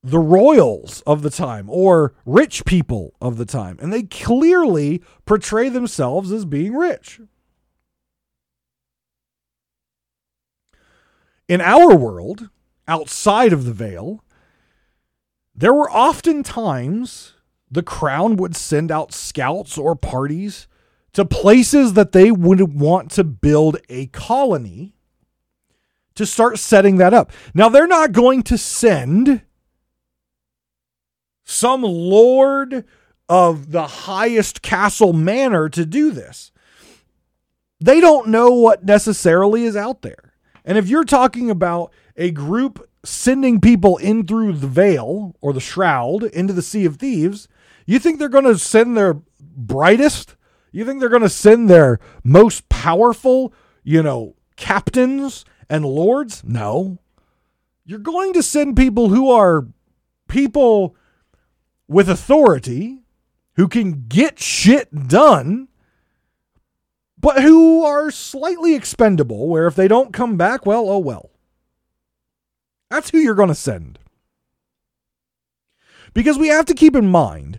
the royals of the time or rich people of the time. And they clearly portray themselves as being rich. In our world, outside of the veil, there were often times the crown would send out scouts or parties to places that they would want to build a colony to start setting that up. Now, they're not going to send some lord of the highest castle manor to do this. They don't know what necessarily is out there. And if you're talking about a group sending people in through the veil or the shroud into the Sea of Thieves, you think they're going to send their brightest? You think they're going to send their most powerful, you know, captains and lords? No. You're going to send people who are people with authority who can get shit done, but who are slightly expendable, where if they don't come back, well, oh well. That's who you're going to send. Because we have to keep in mind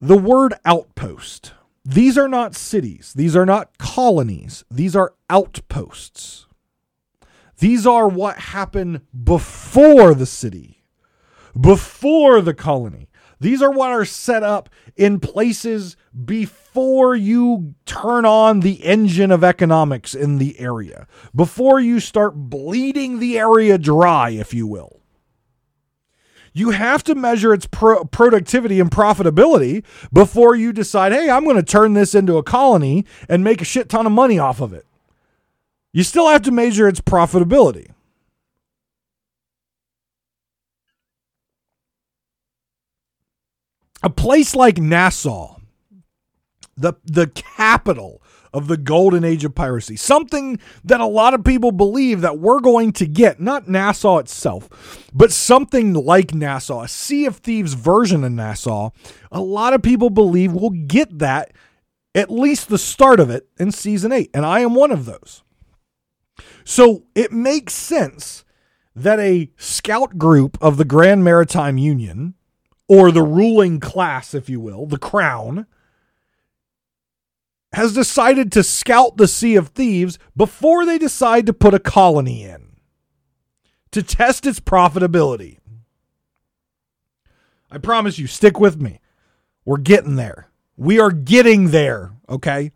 the word outpost. These are not cities. These are not colonies. These are outposts. These are what happened before the city before the colony. These are what are set up in places before you turn on the engine of economics in the area, before you start bleeding the area dry, if you will. You have to measure its pro- productivity and profitability before you decide, hey, I'm going to turn this into a colony and make a shit ton of money off of it. You still have to measure its profitability. A place like Nassau, the the capital of the golden age of piracy, something that a lot of people believe that we're going to get, not Nassau itself, but something like Nassau, a Sea of Thieves version of Nassau. A lot of people believe we'll get that at least the start of it in season 8, and I am one of those. So, it makes sense that a scout group of the Grand Maritime Union or the ruling class, if you will, the crown, has decided to scout the Sea of Thieves before they decide to put a colony in to test its profitability. I promise you, stick with me. We're getting there. We are getting there, okay?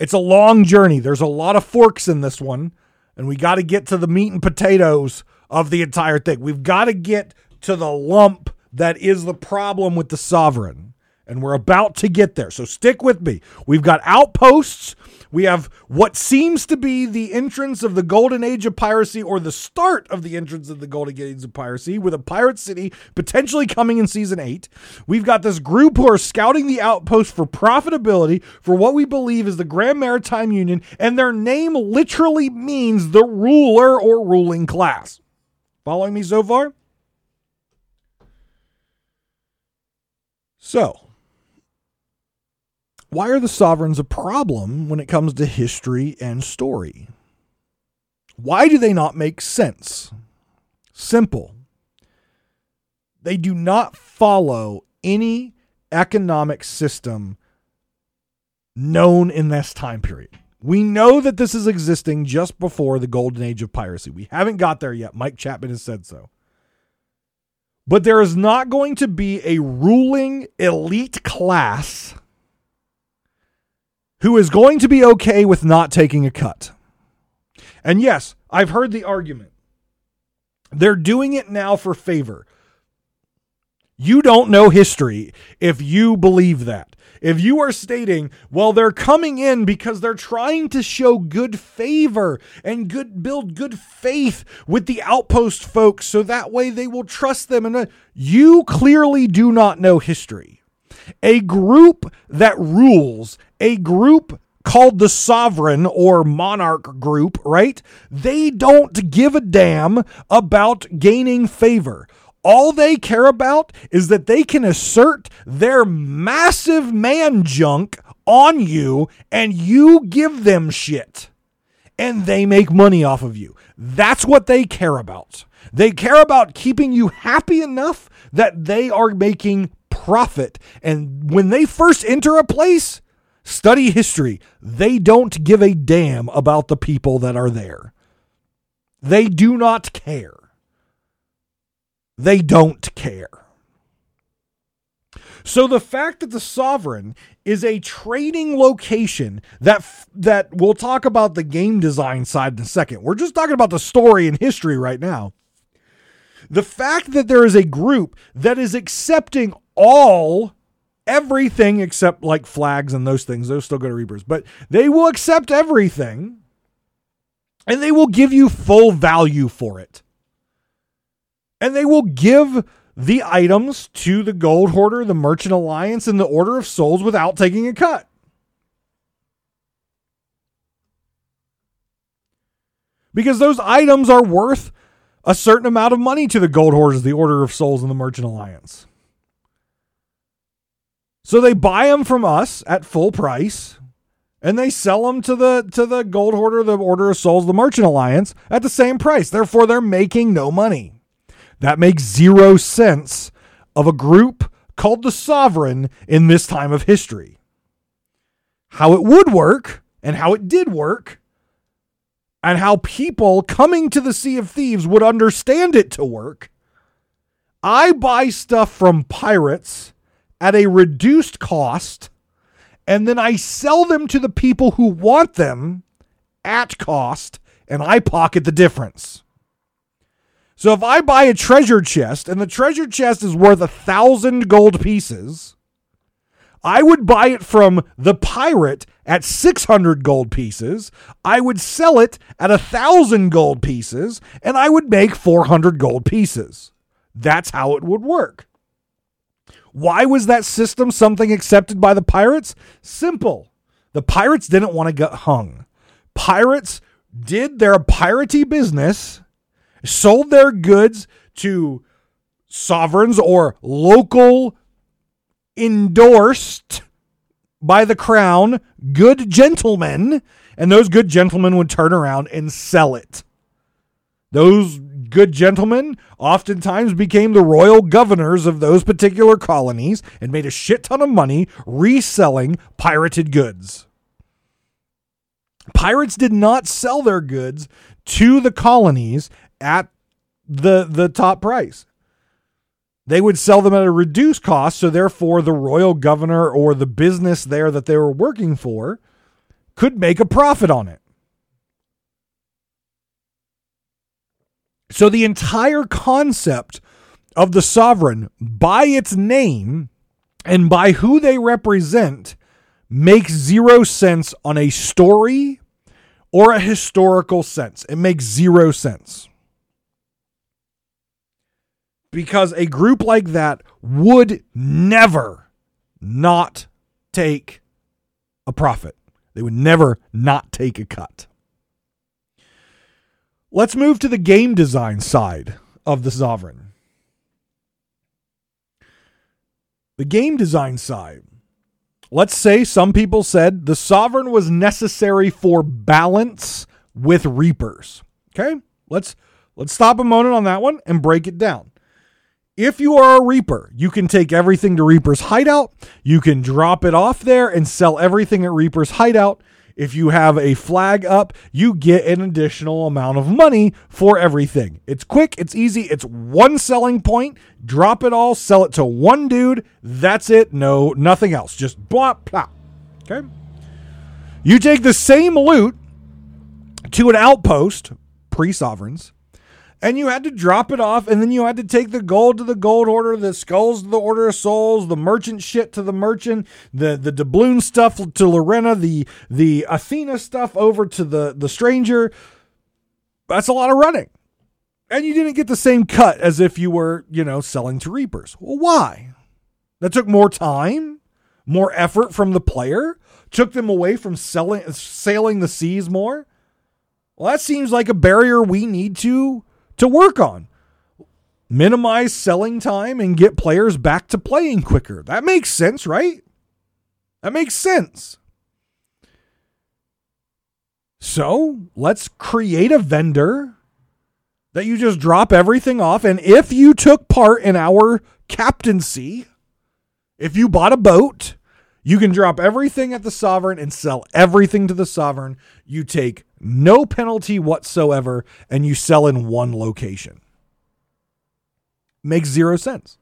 It's a long journey. There's a lot of forks in this one, and we got to get to the meat and potatoes of the entire thing. We've got to get to the lump that is the problem with the sovereign. And we're about to get there. So stick with me. We've got outposts. We have what seems to be the entrance of the golden age of piracy or the start of the entrance of the golden age of piracy with a pirate city potentially coming in season 8. We've got this group who are scouting the outpost for profitability for what we believe is the Grand Maritime Union and their name literally means the ruler or ruling class. Following me so far? So, why are the sovereigns a problem when it comes to history and story? Why do they not make sense? Simple. They do not follow any economic system known in this time period. We know that this is existing just before the golden age of piracy. We haven't got there yet. Mike Chapman has said so. But there is not going to be a ruling elite class who is going to be okay with not taking a cut. And yes, I've heard the argument. They're doing it now for favor. You don't know history if you believe that. If you are stating, well, they're coming in because they're trying to show good favor and good build good faith with the outpost folks so that way they will trust them and uh, you clearly do not know history. A group that rules, a group called the sovereign or monarch group, right? They don't give a damn about gaining favor. All they care about is that they can assert their massive man junk on you and you give them shit. And they make money off of you. That's what they care about. They care about keeping you happy enough that they are making profit. And when they first enter a place, study history, they don't give a damn about the people that are there. They do not care. They don't care. So the fact that the sovereign is a trading location that that we'll talk about the game design side in a second. We're just talking about the story and history right now. The fact that there is a group that is accepting all everything except like flags and those things, those still go to Reapers, but they will accept everything and they will give you full value for it and they will give the items to the Gold Hoarder, the Merchant Alliance, and the Order of Souls without taking a cut. Because those items are worth a certain amount of money to the Gold Hoarders, the Order of Souls, and the Merchant Alliance. So they buy them from us at full price and they sell them to the to the Gold Hoarder, the Order of Souls, the Merchant Alliance at the same price. Therefore, they're making no money. That makes zero sense of a group called the Sovereign in this time of history. How it would work and how it did work, and how people coming to the Sea of Thieves would understand it to work. I buy stuff from pirates at a reduced cost, and then I sell them to the people who want them at cost, and I pocket the difference. So if I buy a treasure chest and the treasure chest is worth a thousand gold pieces, I would buy it from the pirate at 600 gold pieces. I would sell it at a thousand gold pieces and I would make 400 gold pieces. That's how it would work. Why was that system something accepted by the pirates? Simple. The pirates didn't want to get hung. Pirates did their piratey business sold their goods to sovereigns or local endorsed by the crown good gentlemen, and those good gentlemen would turn around and sell it. Those good gentlemen oftentimes became the royal governors of those particular colonies and made a shit ton of money reselling pirated goods. Pirates did not sell their goods to the colonies at the the top price. they would sell them at a reduced cost. So, therefore, the royal governor or the business there that they were working for could make a profit on it. So, the entire concept of the sovereign, by its name and by who they represent, makes zero sense on a story or a historical sense. It makes zero sense because a group like that would never not take a profit. They would never not take a cut. Let's move to the game design side of the Sovereign. The game design side. Let's say some people said the Sovereign was necessary for balance with Reapers. Okay? Let's let's stop a moment on that one and break it down. If you are a Reaper, you can take everything to Reaper's hideout. You can drop it off there and sell everything at Reaper's hideout. If you have a flag up, you get an additional amount of money for everything. It's quick, it's easy, it's one selling point. Drop it all, sell it to one dude. That's it. No, nothing else. Just blah, blah. Okay. You take the same loot to an outpost, pre sovereigns, and you had to drop it off, and then you had to take the gold to the gold hoarder, the skulls to the order of souls, the merchant shit to the merchant, the the doubloon stuff to Larinna, the the Athena stuff over to the the stranger. That's a lot of running. And you didn't get the same cut as if you were, you know, selling to reapers. Well, why? That took more time, more effort from the player, took them away from selling sailing the seas more. Well, that seems like a barrier we need to to work on. Minimize selling time and get players back to playing quicker. That makes sense, right? That makes sense. So let's create a vendor that you just drop everything off. And if you took part in our captaincy, if you bought a boat, you can drop everything at the sovereign and sell everything to the sovereign. You take no penalty whatsoever, and you sell in one location. Makes zero sense.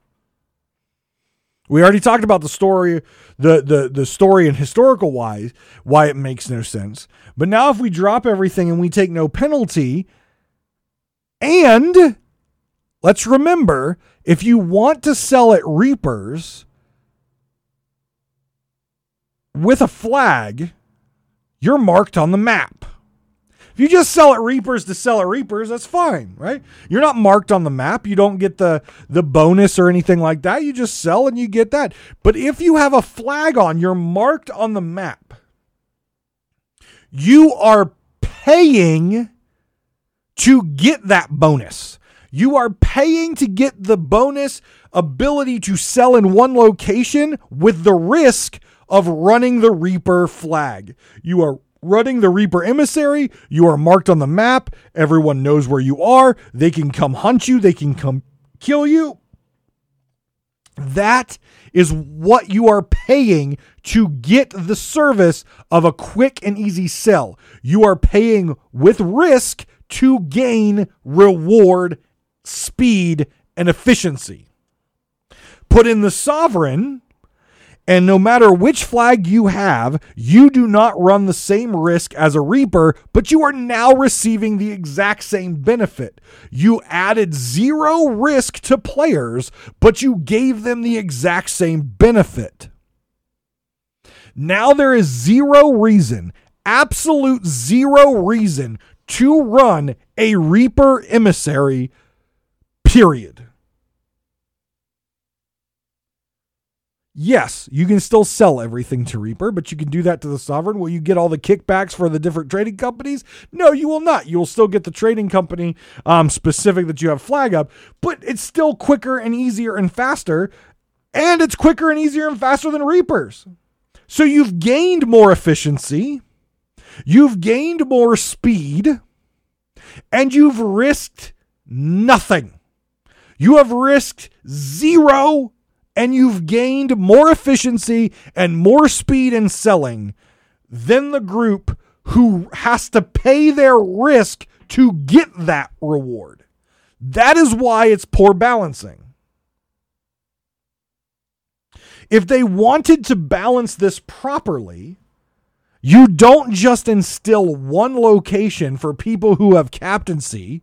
We already talked about the story, the the the story and historical wise why it makes no sense. But now if we drop everything and we take no penalty, and let's remember, if you want to sell at Reapers with a flag, you're marked on the map. If you just sell at Reapers to sell at Reapers, that's fine, right? You're not marked on the map. You don't get the the bonus or anything like that. You just sell and you get that. But if you have a flag on, you're marked on the map. You are paying to get that bonus. You are paying to get the bonus ability to sell in one location with the risk of running the Reaper flag. You are running the Reaper emissary. You are marked on the map. Everyone knows where you are. They can come hunt you, they can come kill you. That is what you are paying to get the service of a quick and easy sell. You are paying with risk to gain reward, speed, and efficiency. Put in the sovereign and no matter which flag you have, you do not run the same risk as a Reaper, but you are now receiving the exact same benefit. You added zero risk to players, but you gave them the exact same benefit. Now there is zero reason, absolute zero reason to run a Reaper emissary, period. Yes, you can still sell everything to Reaper, but you can do that to the Sovereign. Will you get all the kickbacks for the different trading companies? No, you will not. You will still get the trading company um, specific that you have flag up, but it's still quicker and easier and faster, and it's quicker and easier and faster than Reapers. So you've gained more efficiency, you've gained more speed, and you've risked nothing. You have risked zero and you've gained more efficiency and more speed in selling than the group who has to pay their risk to get that reward. That is why it's poor balancing. if they wanted to balance this properly, you don't just instill one location for people who have captaincy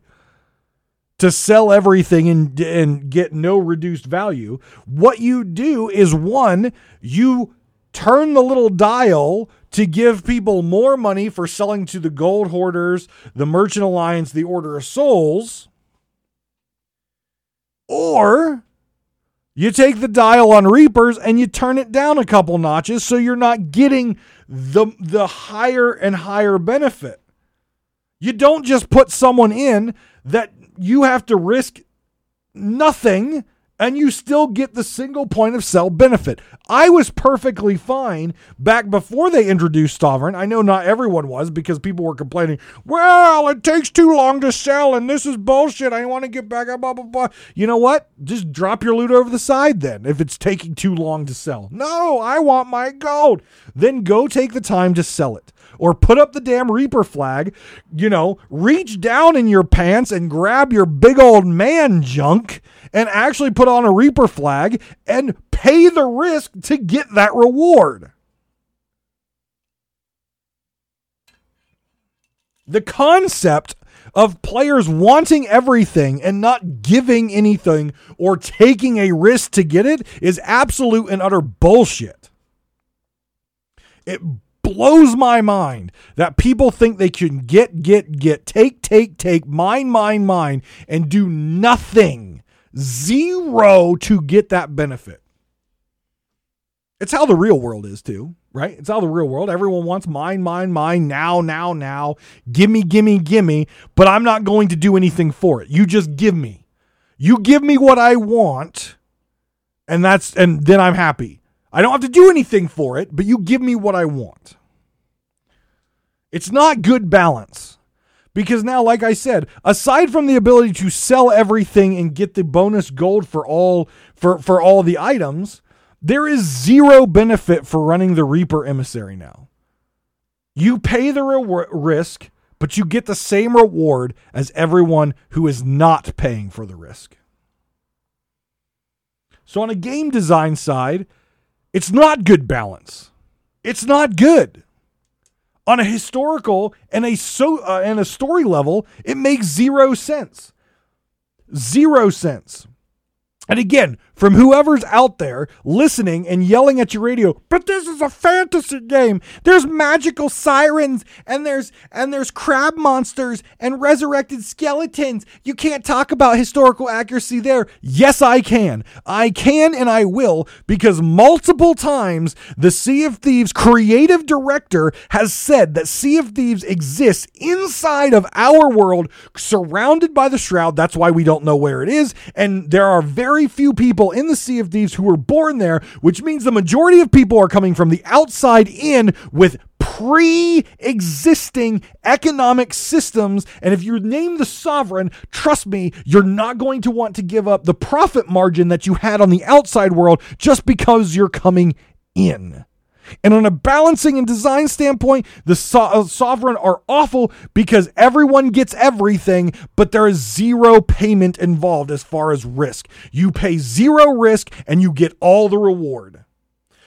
to sell everything and, and get no reduced value. What you do is one, you turn the little dial to give people more money for selling to the gold hoarders, the merchant alliance, the order of souls. Or you take the dial on reapers and you turn it down a couple notches so you're not getting the the higher and higher benefit. You don't just put someone in that you have to risk nothing and you still get the single point of sell benefit. I was perfectly fine back before they introduced Sovereign. I know not everyone was because people were complaining, well, it takes too long to sell and this is bullshit. I want to get back, blah, blah, blah. You know what? Just drop your loot over the side then if it's taking too long to sell. No, I want my gold. Then go take the time to sell it or put up the damn Reaper flag, you know, reach down in your pants and grab your big old man junk and actually put on a Reaper flag and pay the risk to get that reward. The concept of players wanting everything and not giving anything or taking a risk to get it is absolute and utter bullshit. It blows my mind that people think they can get, get, get, take, take, take, mine, mine, mine, and do nothing Zero to get that benefit. It's how the real world is too, right? It's how the real world. Everyone wants mine, mine, mine, now, now, now. Gimme, gimme, gimme. But I'm not going to do anything for it. You just give me. You give me what I want, and that's and then I'm happy. I don't have to do anything for it, but you give me what I want. It's not good balance. Because now, like I said, aside from the ability to sell everything and get the bonus gold for all for, for all the items, there is zero benefit for running the Reaper Emissary now. You pay the re- risk, but you get the same reward as everyone who is not paying for the risk. So, on a game design side, it's not good balance. It's not good on a historical and a so uh, and a story level, it makes zero sense. Zero sense. And again, from whoever's out there listening and yelling at your radio, but this is a fantasy game. There's magical sirens and there's and there's crab monsters and resurrected skeletons. You can't talk about historical accuracy there. Yes, I can. I can and I will because multiple times the Sea of Thieves creative director has said that Sea of Thieves exists inside of our world surrounded by the shroud. That's why we don't know where it is and there are very few people in the Sea of Thieves who were born there, which means the majority of people are coming from the outside in with pre existing economic systems. And if you name the sovereign, trust me, you're not going to want to give up the profit margin that you had on the outside world just because you're coming in. And on a balancing and design standpoint, the so- uh, Sovereign are awful because everyone gets everything, but there is zero payment involved as far as risk. You pay zero risk and you get all the reward.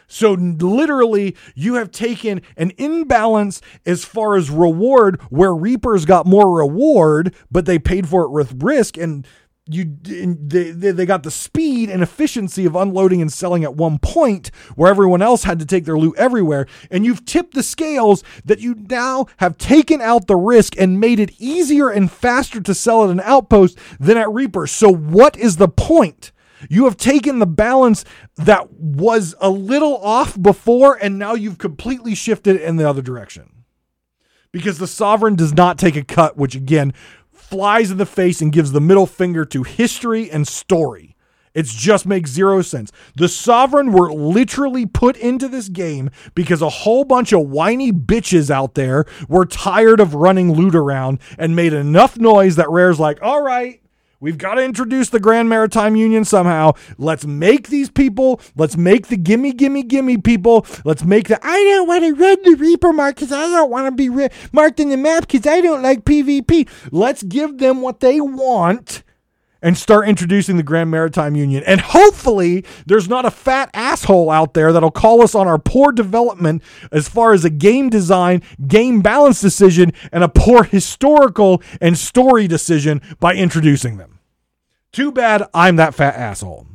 So literally, you have taken an imbalance as far as reward, where Reapers got more reward, but they paid for it with risk, and you they, they got the speed and efficiency of unloading and selling at one point where everyone else had to take their loot everywhere. And you've tipped the scales that you now have taken out the risk and made it easier and faster to sell at an outpost than at reaper. So what is the point? You have taken the balance that was a little off before and now you've completely shifted in the other direction. Because the sovereign does not take a cut which again flies in the face and gives the middle finger to history and story. It just makes zero sense. The Sovereign were literally put into this game because a whole bunch of whiny bitches out there were tired of running loot around and made enough noise that Rare's like, all right, We've got to introduce the Grand Maritime Union somehow. Let's make these people, let's make the gimme, gimme, gimme people, let's make the I don't want to run the Reaper mark because I don't want to be re- marked in the map because I don't like PvP. Let's give them what they want and start introducing the Grand Maritime Union. And hopefully, there's not a fat asshole out there that'll call us on our poor development as far as a game design, game balance decision, and a poor historical and story decision by introducing them. Too bad I'm that fat asshole.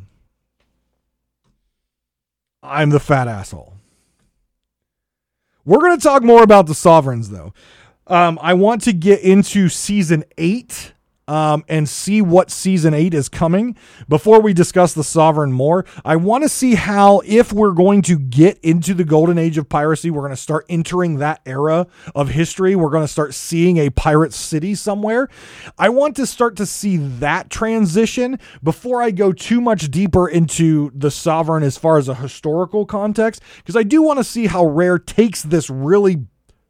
I'm the fat asshole. We're going to talk more about the sovereigns, though. Um, I want to get into season eight um, and see what season eight is coming. Before we discuss the Sovereign more, I want to see how, if we're going to get into the golden age of piracy, we're going to start entering that era of history. We're going to start seeing a pirate city somewhere. I want to start to see that transition before I go too much deeper into the Sovereign as far as a historical context, because I do want to see how Rare takes this really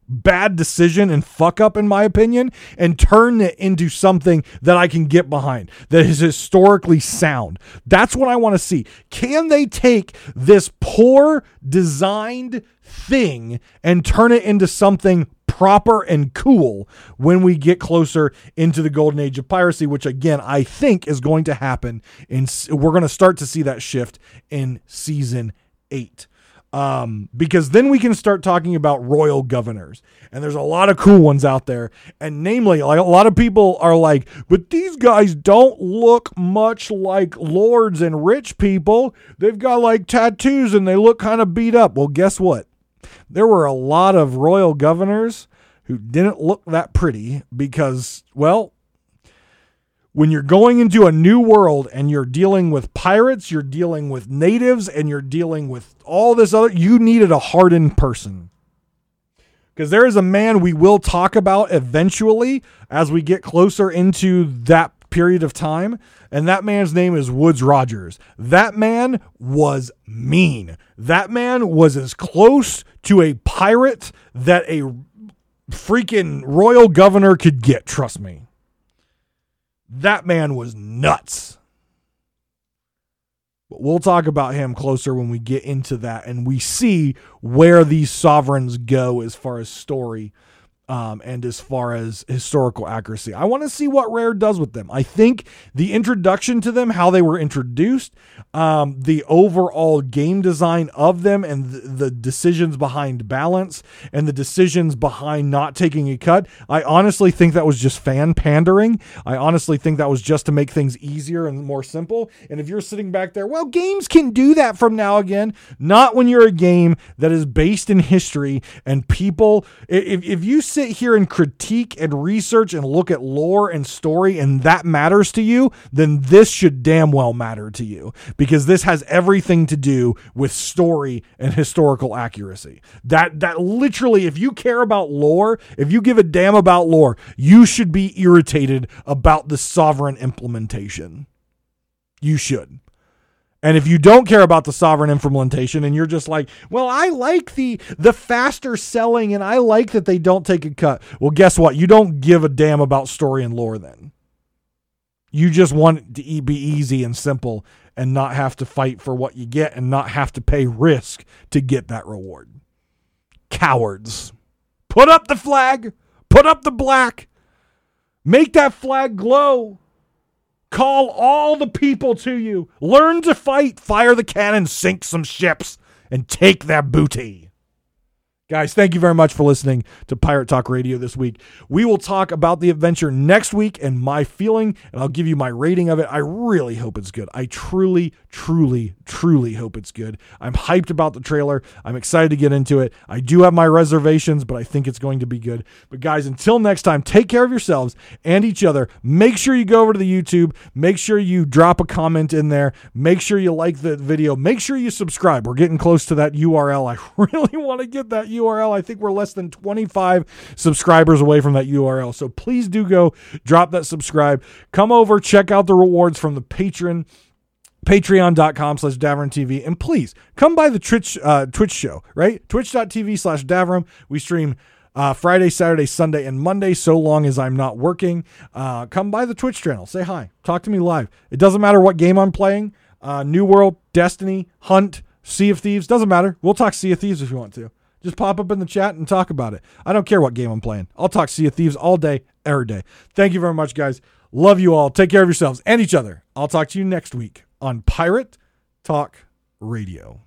bad decision and fuck up, in my opinion, and turn it into something that I can get behind that is historically sound. That's what I want to see. Can they take this poor designed thing and turn it into something proper and cool when we get closer into the golden age of piracy which again I think is going to happen and we're going to start to see that shift in season 8 um, because then we can start talking about royal governors. And there's a lot of cool ones out there. And namely, like a lot of people are like, but these guys don't look much like lords and rich people. They've got like tattoos and they look kind of beat up. Well, guess what? There were a lot of royal governors who didn't look that pretty because, well, when you're going into a new world and you're dealing with pirates, you're dealing with natives, and you're dealing with all this other, you needed a hardened person. Because there is a man we will talk about eventually as we get closer into that period of time. And that man's name is Woodes Rogers. That man was mean. That man was as close to a pirate that a freaking royal governor could get, trust me. That man was nuts. But we'll talk about him closer when we get into that and we see where these sovereigns go as far as story um, and as far as historical accuracy. I want to see what Rare does with them. I think the introduction to them, how they were introduced, um, the overall game design of them, and the, the decisions behind balance and the decisions behind not taking a cut. I honestly think that was just fan pandering. I honestly think that was just to make things easier and more simple. And if you're sitting back there, well, games can do that from now again. Not when you're a game that is based in history and people. If, if you sit sit here and critique and research and look at lore and story and that matters to you, then this should damn well matter to you because this has everything to do with story and historical accuracy. That that literally if you care about lore, if you give a damn about lore, you should be irritated about the sovereign implementation. You should. And if you don't care about the sovereign implementation and you're just like, well, I like the the faster selling and I like that they don't take a cut. Well, guess what? You don't give a damn about story and lore then. You just want it to be easy and simple and not have to fight for what you get and not have to pay risk to get that reward. Cowards. Put up the flag. Put up the black. Make that flag glow. Call all the people to you. Learn to fight, fire the cannon, sink some ships, and take their booty. Guys, thank you very much for listening to Pirate Talk Radio this week. We will talk about the adventure next week and my feeling, and I'll give you my rating of it. I really hope it's good. I truly, truly, truly hope it's good. I'm hyped about the trailer. I'm excited to get into it. I do have my reservations, but I think it's going to be good. But guys, until next time, take care of yourselves and each other. Make sure you go over to the YouTube. Make sure you drop a comment in there. Make sure you like the video. Make sure you subscribe. We're getting close to that URL. I really want to get that URL URL. I think we're less than 25 subscribers away from that URL. So please do go drop that subscribe. Come over, check out the rewards from the patron patreon.com slash davrim tv and please come by the twitch uh, twitch show right twitch.tv slash davrim we stream uh, Friday, Saturday, Sunday, and Monday, so long as I'm not working. Uh, come by the Twitch channel, say hi, talk to me live. It doesn't matter what game I'm playing uh, New World, Destiny, Hunt, Sea of Thieves, doesn't matter. We'll talk Sea of Thieves if you want to. Just pop up in the chat and talk about it. I don't care what game I'm playing. I'll talk Sea of Thieves all day, every day. Thank you very much, guys. Love you all. Take care of yourselves and each other. I'll talk to you next week on Pirate Talk Radio.